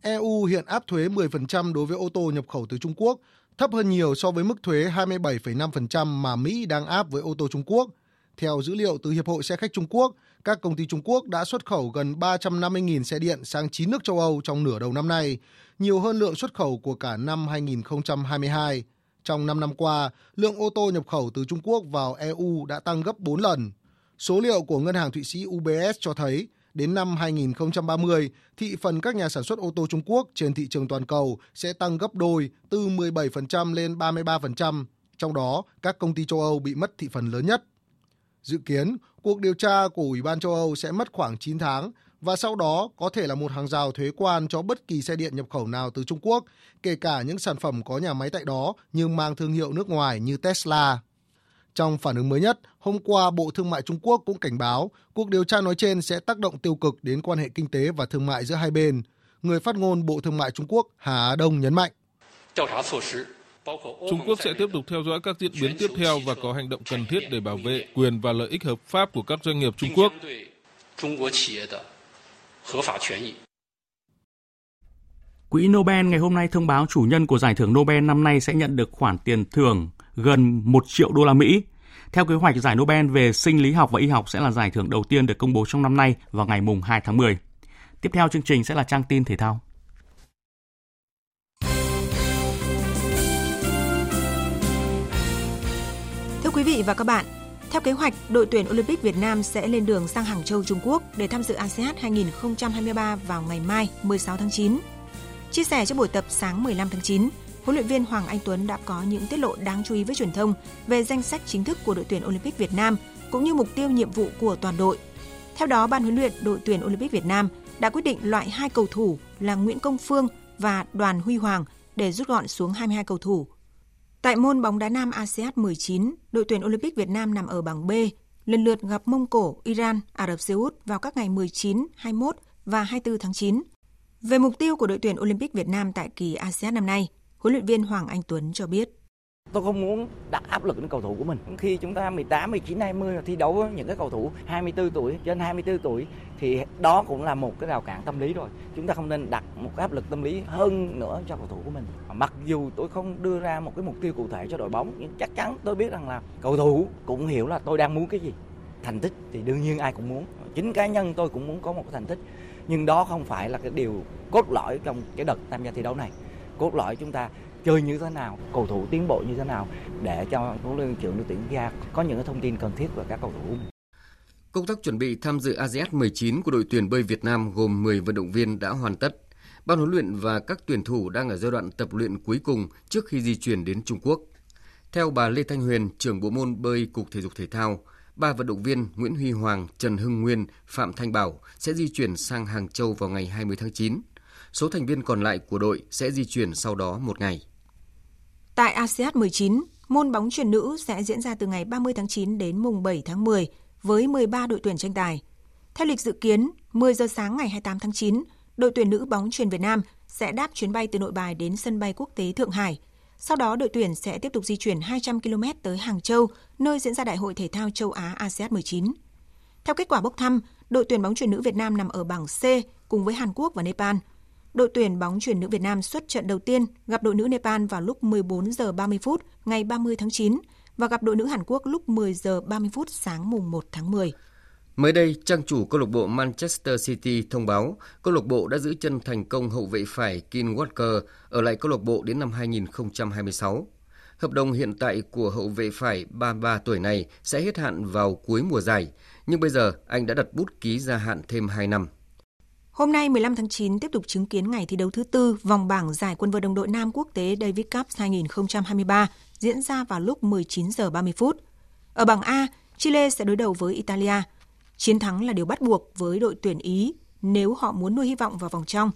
EU hiện áp thuế 10% đối với ô tô nhập khẩu từ Trung Quốc, thấp hơn nhiều so với mức thuế 27,5% mà Mỹ đang áp với ô tô Trung Quốc. Theo dữ liệu từ Hiệp hội Xe khách Trung Quốc, các công ty Trung Quốc đã xuất khẩu gần 350.000 xe điện sang 9 nước châu Âu trong nửa đầu năm nay, nhiều hơn lượng xuất khẩu của cả năm 2022. Trong 5 năm qua, lượng ô tô nhập khẩu từ Trung Quốc vào EU đã tăng gấp 4 lần. Số liệu của ngân hàng Thụy Sĩ UBS cho thấy, đến năm 2030, thị phần các nhà sản xuất ô tô Trung Quốc trên thị trường toàn cầu sẽ tăng gấp đôi từ 17% lên 33%, trong đó các công ty châu Âu bị mất thị phần lớn nhất. Dự kiến, cuộc điều tra của Ủy ban châu Âu sẽ mất khoảng 9 tháng và sau đó có thể là một hàng rào thuế quan cho bất kỳ xe điện nhập khẩu nào từ Trung Quốc, kể cả những sản phẩm có nhà máy tại đó nhưng mang thương hiệu nước ngoài như Tesla. Trong phản ứng mới nhất, hôm qua Bộ Thương mại Trung Quốc cũng cảnh báo cuộc điều tra nói trên sẽ tác động tiêu cực đến quan hệ kinh tế và thương mại giữa hai bên. Người phát ngôn Bộ Thương mại Trung Quốc Hà Á Đông nhấn mạnh. Trung Quốc sẽ tiếp tục theo dõi các diễn biến tiếp theo và có hành động cần thiết để bảo vệ quyền và lợi ích hợp pháp của các doanh nghiệp Trung Quốc. Quỹ Nobel ngày hôm nay thông báo chủ nhân của giải thưởng Nobel năm nay sẽ nhận được khoản tiền thưởng gần 1 triệu đô la Mỹ. Theo kế hoạch, giải Nobel về sinh lý học và y học sẽ là giải thưởng đầu tiên được công bố trong năm nay vào ngày mùng 2 tháng 10. Tiếp theo chương trình sẽ là trang tin thể thao. Thưa quý vị và các bạn, theo kế hoạch, đội tuyển Olympic Việt Nam sẽ lên đường sang Hàng Châu, Trung Quốc để tham dự ASEAN 2023 vào ngày mai 16 tháng 9. Chia sẻ trong buổi tập sáng 15 tháng 9, huấn luyện viên Hoàng Anh Tuấn đã có những tiết lộ đáng chú ý với truyền thông về danh sách chính thức của đội tuyển Olympic Việt Nam cũng như mục tiêu nhiệm vụ của toàn đội. Theo đó, ban huấn luyện đội tuyển Olympic Việt Nam đã quyết định loại hai cầu thủ là Nguyễn Công Phương và Đoàn Huy Hoàng để rút gọn xuống 22 cầu thủ. Tại môn bóng đá nam ASEAN 19, đội tuyển Olympic Việt Nam nằm ở bảng B, lần lượt gặp Mông Cổ, Iran, Ả Rập Xê Út vào các ngày 19, 21 và 24 tháng 9. Về mục tiêu của đội tuyển Olympic Việt Nam tại kỳ ASEAN năm nay, huấn luyện viên Hoàng Anh Tuấn cho biết. Tôi không muốn đặt áp lực lên cầu thủ của mình. Khi chúng ta 18, 19, 20 thi đấu với những cái cầu thủ 24 tuổi, trên 24 tuổi thì đó cũng là một cái rào cản tâm lý rồi. Chúng ta không nên đặt một cái áp lực tâm lý hơn nữa cho cầu thủ của mình. Mặc dù tôi không đưa ra một cái mục tiêu cụ thể cho đội bóng nhưng chắc chắn tôi biết rằng là cầu thủ cũng hiểu là tôi đang muốn cái gì. Thành tích thì đương nhiên ai cũng muốn. Chính cá nhân tôi cũng muốn có một cái thành tích. Nhưng đó không phải là cái điều cốt lõi trong cái đợt tham gia thi đấu này. Cốt lõi chúng ta chơi như thế nào, cầu thủ tiến bộ như thế nào để cho huấn luyện trưởng đội tuyển ra có những thông tin cần thiết về các cầu thủ. Công tác chuẩn bị tham dự ASEAN 19 của đội tuyển bơi Việt Nam gồm 10 vận động viên đã hoàn tất. Ban huấn luyện và các tuyển thủ đang ở giai đoạn tập luyện cuối cùng trước khi di chuyển đến Trung Quốc. Theo bà Lê Thanh Huyền, trưởng bộ môn bơi Cục Thể dục Thể thao, ba vận động viên Nguyễn Huy Hoàng, Trần Hưng Nguyên, Phạm Thanh Bảo sẽ di chuyển sang Hàng Châu vào ngày 20 tháng 9. Số thành viên còn lại của đội sẽ di chuyển sau đó một ngày. Tại ASEAN 19, môn bóng chuyền nữ sẽ diễn ra từ ngày 30 tháng 9 đến mùng 7 tháng 10 với 13 đội tuyển tranh tài. Theo lịch dự kiến, 10 giờ sáng ngày 28 tháng 9, đội tuyển nữ bóng chuyền Việt Nam sẽ đáp chuyến bay từ nội bài đến sân bay quốc tế Thượng Hải. Sau đó, đội tuyển sẽ tiếp tục di chuyển 200 km tới Hàng Châu, nơi diễn ra Đại hội Thể thao châu Á ASEAN 19. Theo kết quả bốc thăm, đội tuyển bóng chuyền nữ Việt Nam nằm ở bảng C cùng với Hàn Quốc và Nepal – đội tuyển bóng chuyền nữ Việt Nam xuất trận đầu tiên gặp đội nữ Nepal vào lúc 14 giờ 30 phút ngày 30 tháng 9 và gặp đội nữ Hàn Quốc lúc 10 giờ 30 phút sáng mùng 1 tháng 10. Mới đây, trang chủ câu lạc bộ Manchester City thông báo câu lạc bộ đã giữ chân thành công hậu vệ phải Kim Walker ở lại câu lạc bộ đến năm 2026. Hợp đồng hiện tại của hậu vệ phải 33 tuổi này sẽ hết hạn vào cuối mùa giải, nhưng bây giờ anh đã đặt bút ký gia hạn thêm 2 năm. Hôm nay 15 tháng 9 tiếp tục chứng kiến ngày thi đấu thứ tư vòng bảng giải quân vợt đồng đội nam quốc tế Davis Cup 2023 diễn ra vào lúc 19 giờ 30 phút. Ở bảng A, Chile sẽ đối đầu với Italia. Chiến thắng là điều bắt buộc với đội tuyển Ý nếu họ muốn nuôi hy vọng vào vòng trong.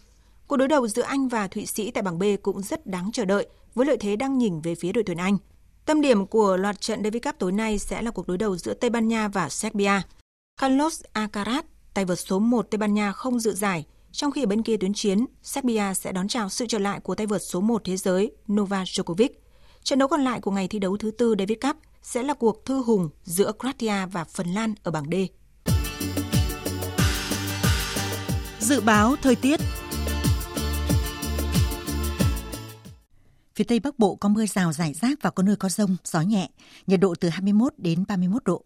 Cuộc đối đầu giữa Anh và Thụy Sĩ tại bảng B cũng rất đáng chờ đợi với lợi thế đang nhìn về phía đội tuyển Anh. Tâm điểm của loạt trận Davis Cup tối nay sẽ là cuộc đối đầu giữa Tây Ban Nha và Serbia. Carlos Alcaraz tay vợt số 1 Tây Ban Nha không dự giải, trong khi ở bên kia tuyến chiến, Serbia sẽ đón chào sự trở lại của tay vợt số 1 thế giới Novak Djokovic. Trận đấu còn lại của ngày thi đấu thứ tư Davis Cup sẽ là cuộc thư hùng giữa Croatia và Phần Lan ở bảng D. Dự báo thời tiết Phía Tây Bắc Bộ có mưa rào rải rác và có nơi có rông, gió nhẹ, nhiệt độ từ 21 đến 31 độ.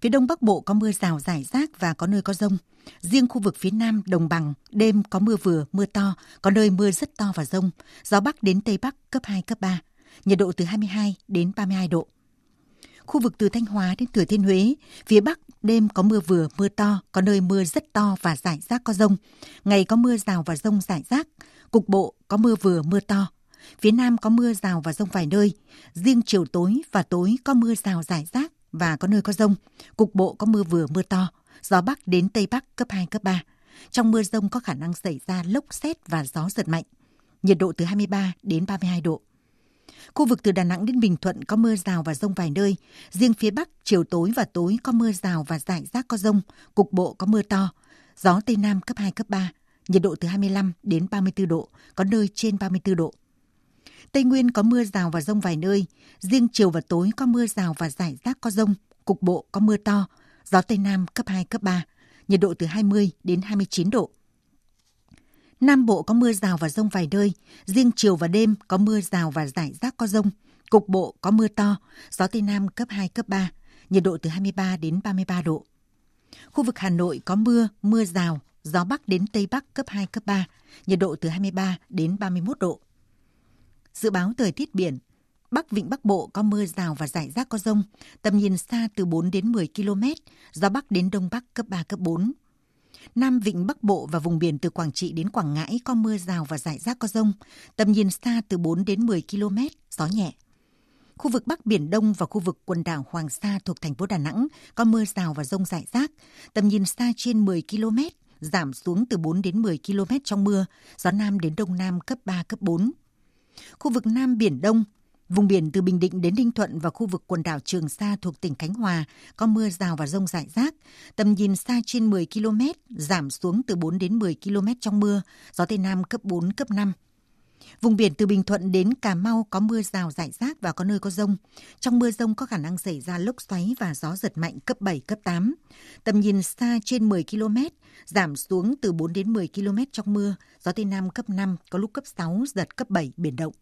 Phía Đông Bắc Bộ có mưa rào rải rác và có nơi có rông. Riêng khu vực phía Nam, Đồng Bằng, đêm có mưa vừa, mưa to, có nơi mưa rất to và rông. Gió Bắc đến Tây Bắc cấp 2, cấp 3. Nhiệt độ từ 22 đến 32 độ. Khu vực từ Thanh Hóa đến Thừa Thiên Huế, phía Bắc đêm có mưa vừa, mưa to, có nơi mưa rất to và rải rác có rông. Ngày có mưa rào và rông rải rác. Cục bộ có mưa vừa, mưa to. Phía Nam có mưa rào và rông vài nơi. Riêng chiều tối và tối có mưa rào rải rác và có nơi có rông. Cục bộ có mưa vừa mưa to, gió bắc đến tây bắc cấp 2, cấp 3. Trong mưa rông có khả năng xảy ra lốc xét và gió giật mạnh. Nhiệt độ từ 23 đến 32 độ. Khu vực từ Đà Nẵng đến Bình Thuận có mưa rào và rông vài nơi. Riêng phía Bắc, chiều tối và tối có mưa rào và rải rác có rông. Cục bộ có mưa to. Gió Tây Nam cấp 2, cấp 3. Nhiệt độ từ 25 đến 34 độ, có nơi trên 34 độ. Tây Nguyên có mưa rào và rông vài nơi. Riêng chiều và tối có mưa rào và rải rác có rông. Cục bộ có mưa to. Gió Tây Nam cấp 2, cấp 3. Nhiệt độ từ 20 đến 29 độ. Nam Bộ có mưa rào và rông vài nơi, riêng chiều và đêm có mưa rào và rải rác có rông, cục bộ có mưa to, gió Tây Nam cấp 2, cấp 3, nhiệt độ từ 23 đến 33 độ. Khu vực Hà Nội có mưa, mưa rào, gió Bắc đến Tây Bắc cấp 2, cấp 3, nhiệt độ từ 23 đến 31 độ. Dự báo thời tiết biển, Bắc Vịnh Bắc Bộ có mưa rào và rải rác có rông, tầm nhìn xa từ 4 đến 10 km, gió Bắc đến Đông Bắc cấp 3, cấp 4, Nam Vịnh Bắc Bộ và vùng biển từ Quảng Trị đến Quảng Ngãi có mưa rào và rải rác có rông, tầm nhìn xa từ 4 đến 10 km, gió nhẹ. Khu vực Bắc Biển Đông và khu vực quần đảo Hoàng Sa thuộc thành phố Đà Nẵng có mưa rào và rông rải rác, tầm nhìn xa trên 10 km, giảm xuống từ 4 đến 10 km trong mưa, gió Nam đến Đông Nam cấp 3, cấp 4. Khu vực Nam Biển Đông, Vùng biển từ Bình Định đến Ninh Thuận và khu vực quần đảo Trường Sa thuộc tỉnh Khánh Hòa có mưa rào và rông rải rác. Tầm nhìn xa trên 10 km, giảm xuống từ 4 đến 10 km trong mưa, gió Tây Nam cấp 4, cấp 5. Vùng biển từ Bình Thuận đến Cà Mau có mưa rào rải rác và có nơi có rông. Trong mưa rông có khả năng xảy ra lốc xoáy và gió giật mạnh cấp 7, cấp 8. Tầm nhìn xa trên 10 km, giảm xuống từ 4 đến 10 km trong mưa, gió Tây Nam cấp 5, có lúc cấp 6, giật cấp 7, biển động.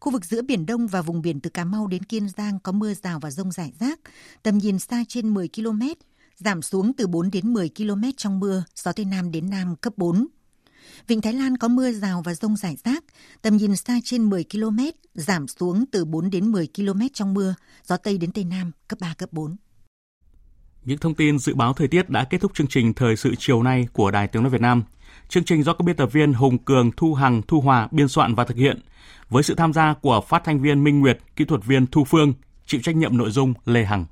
Khu vực giữa Biển Đông và vùng biển từ Cà Mau đến Kiên Giang có mưa rào và rông rải rác, tầm nhìn xa trên 10 km, giảm xuống từ 4 đến 10 km trong mưa, gió Tây Nam đến Nam cấp 4. Vịnh Thái Lan có mưa rào và rông rải rác, tầm nhìn xa trên 10 km, giảm xuống từ 4 đến 10 km trong mưa, gió Tây đến Tây Nam cấp 3, cấp 4. Những thông tin dự báo thời tiết đã kết thúc chương trình Thời sự chiều nay của Đài Tiếng Nói Việt Nam. Chương trình do các biên tập viên Hùng Cường, Thu Hằng, Thu Hòa biên soạn và thực hiện với sự tham gia của phát thanh viên Minh Nguyệt, kỹ thuật viên Thu Phương, chịu trách nhiệm nội dung Lê Hằng.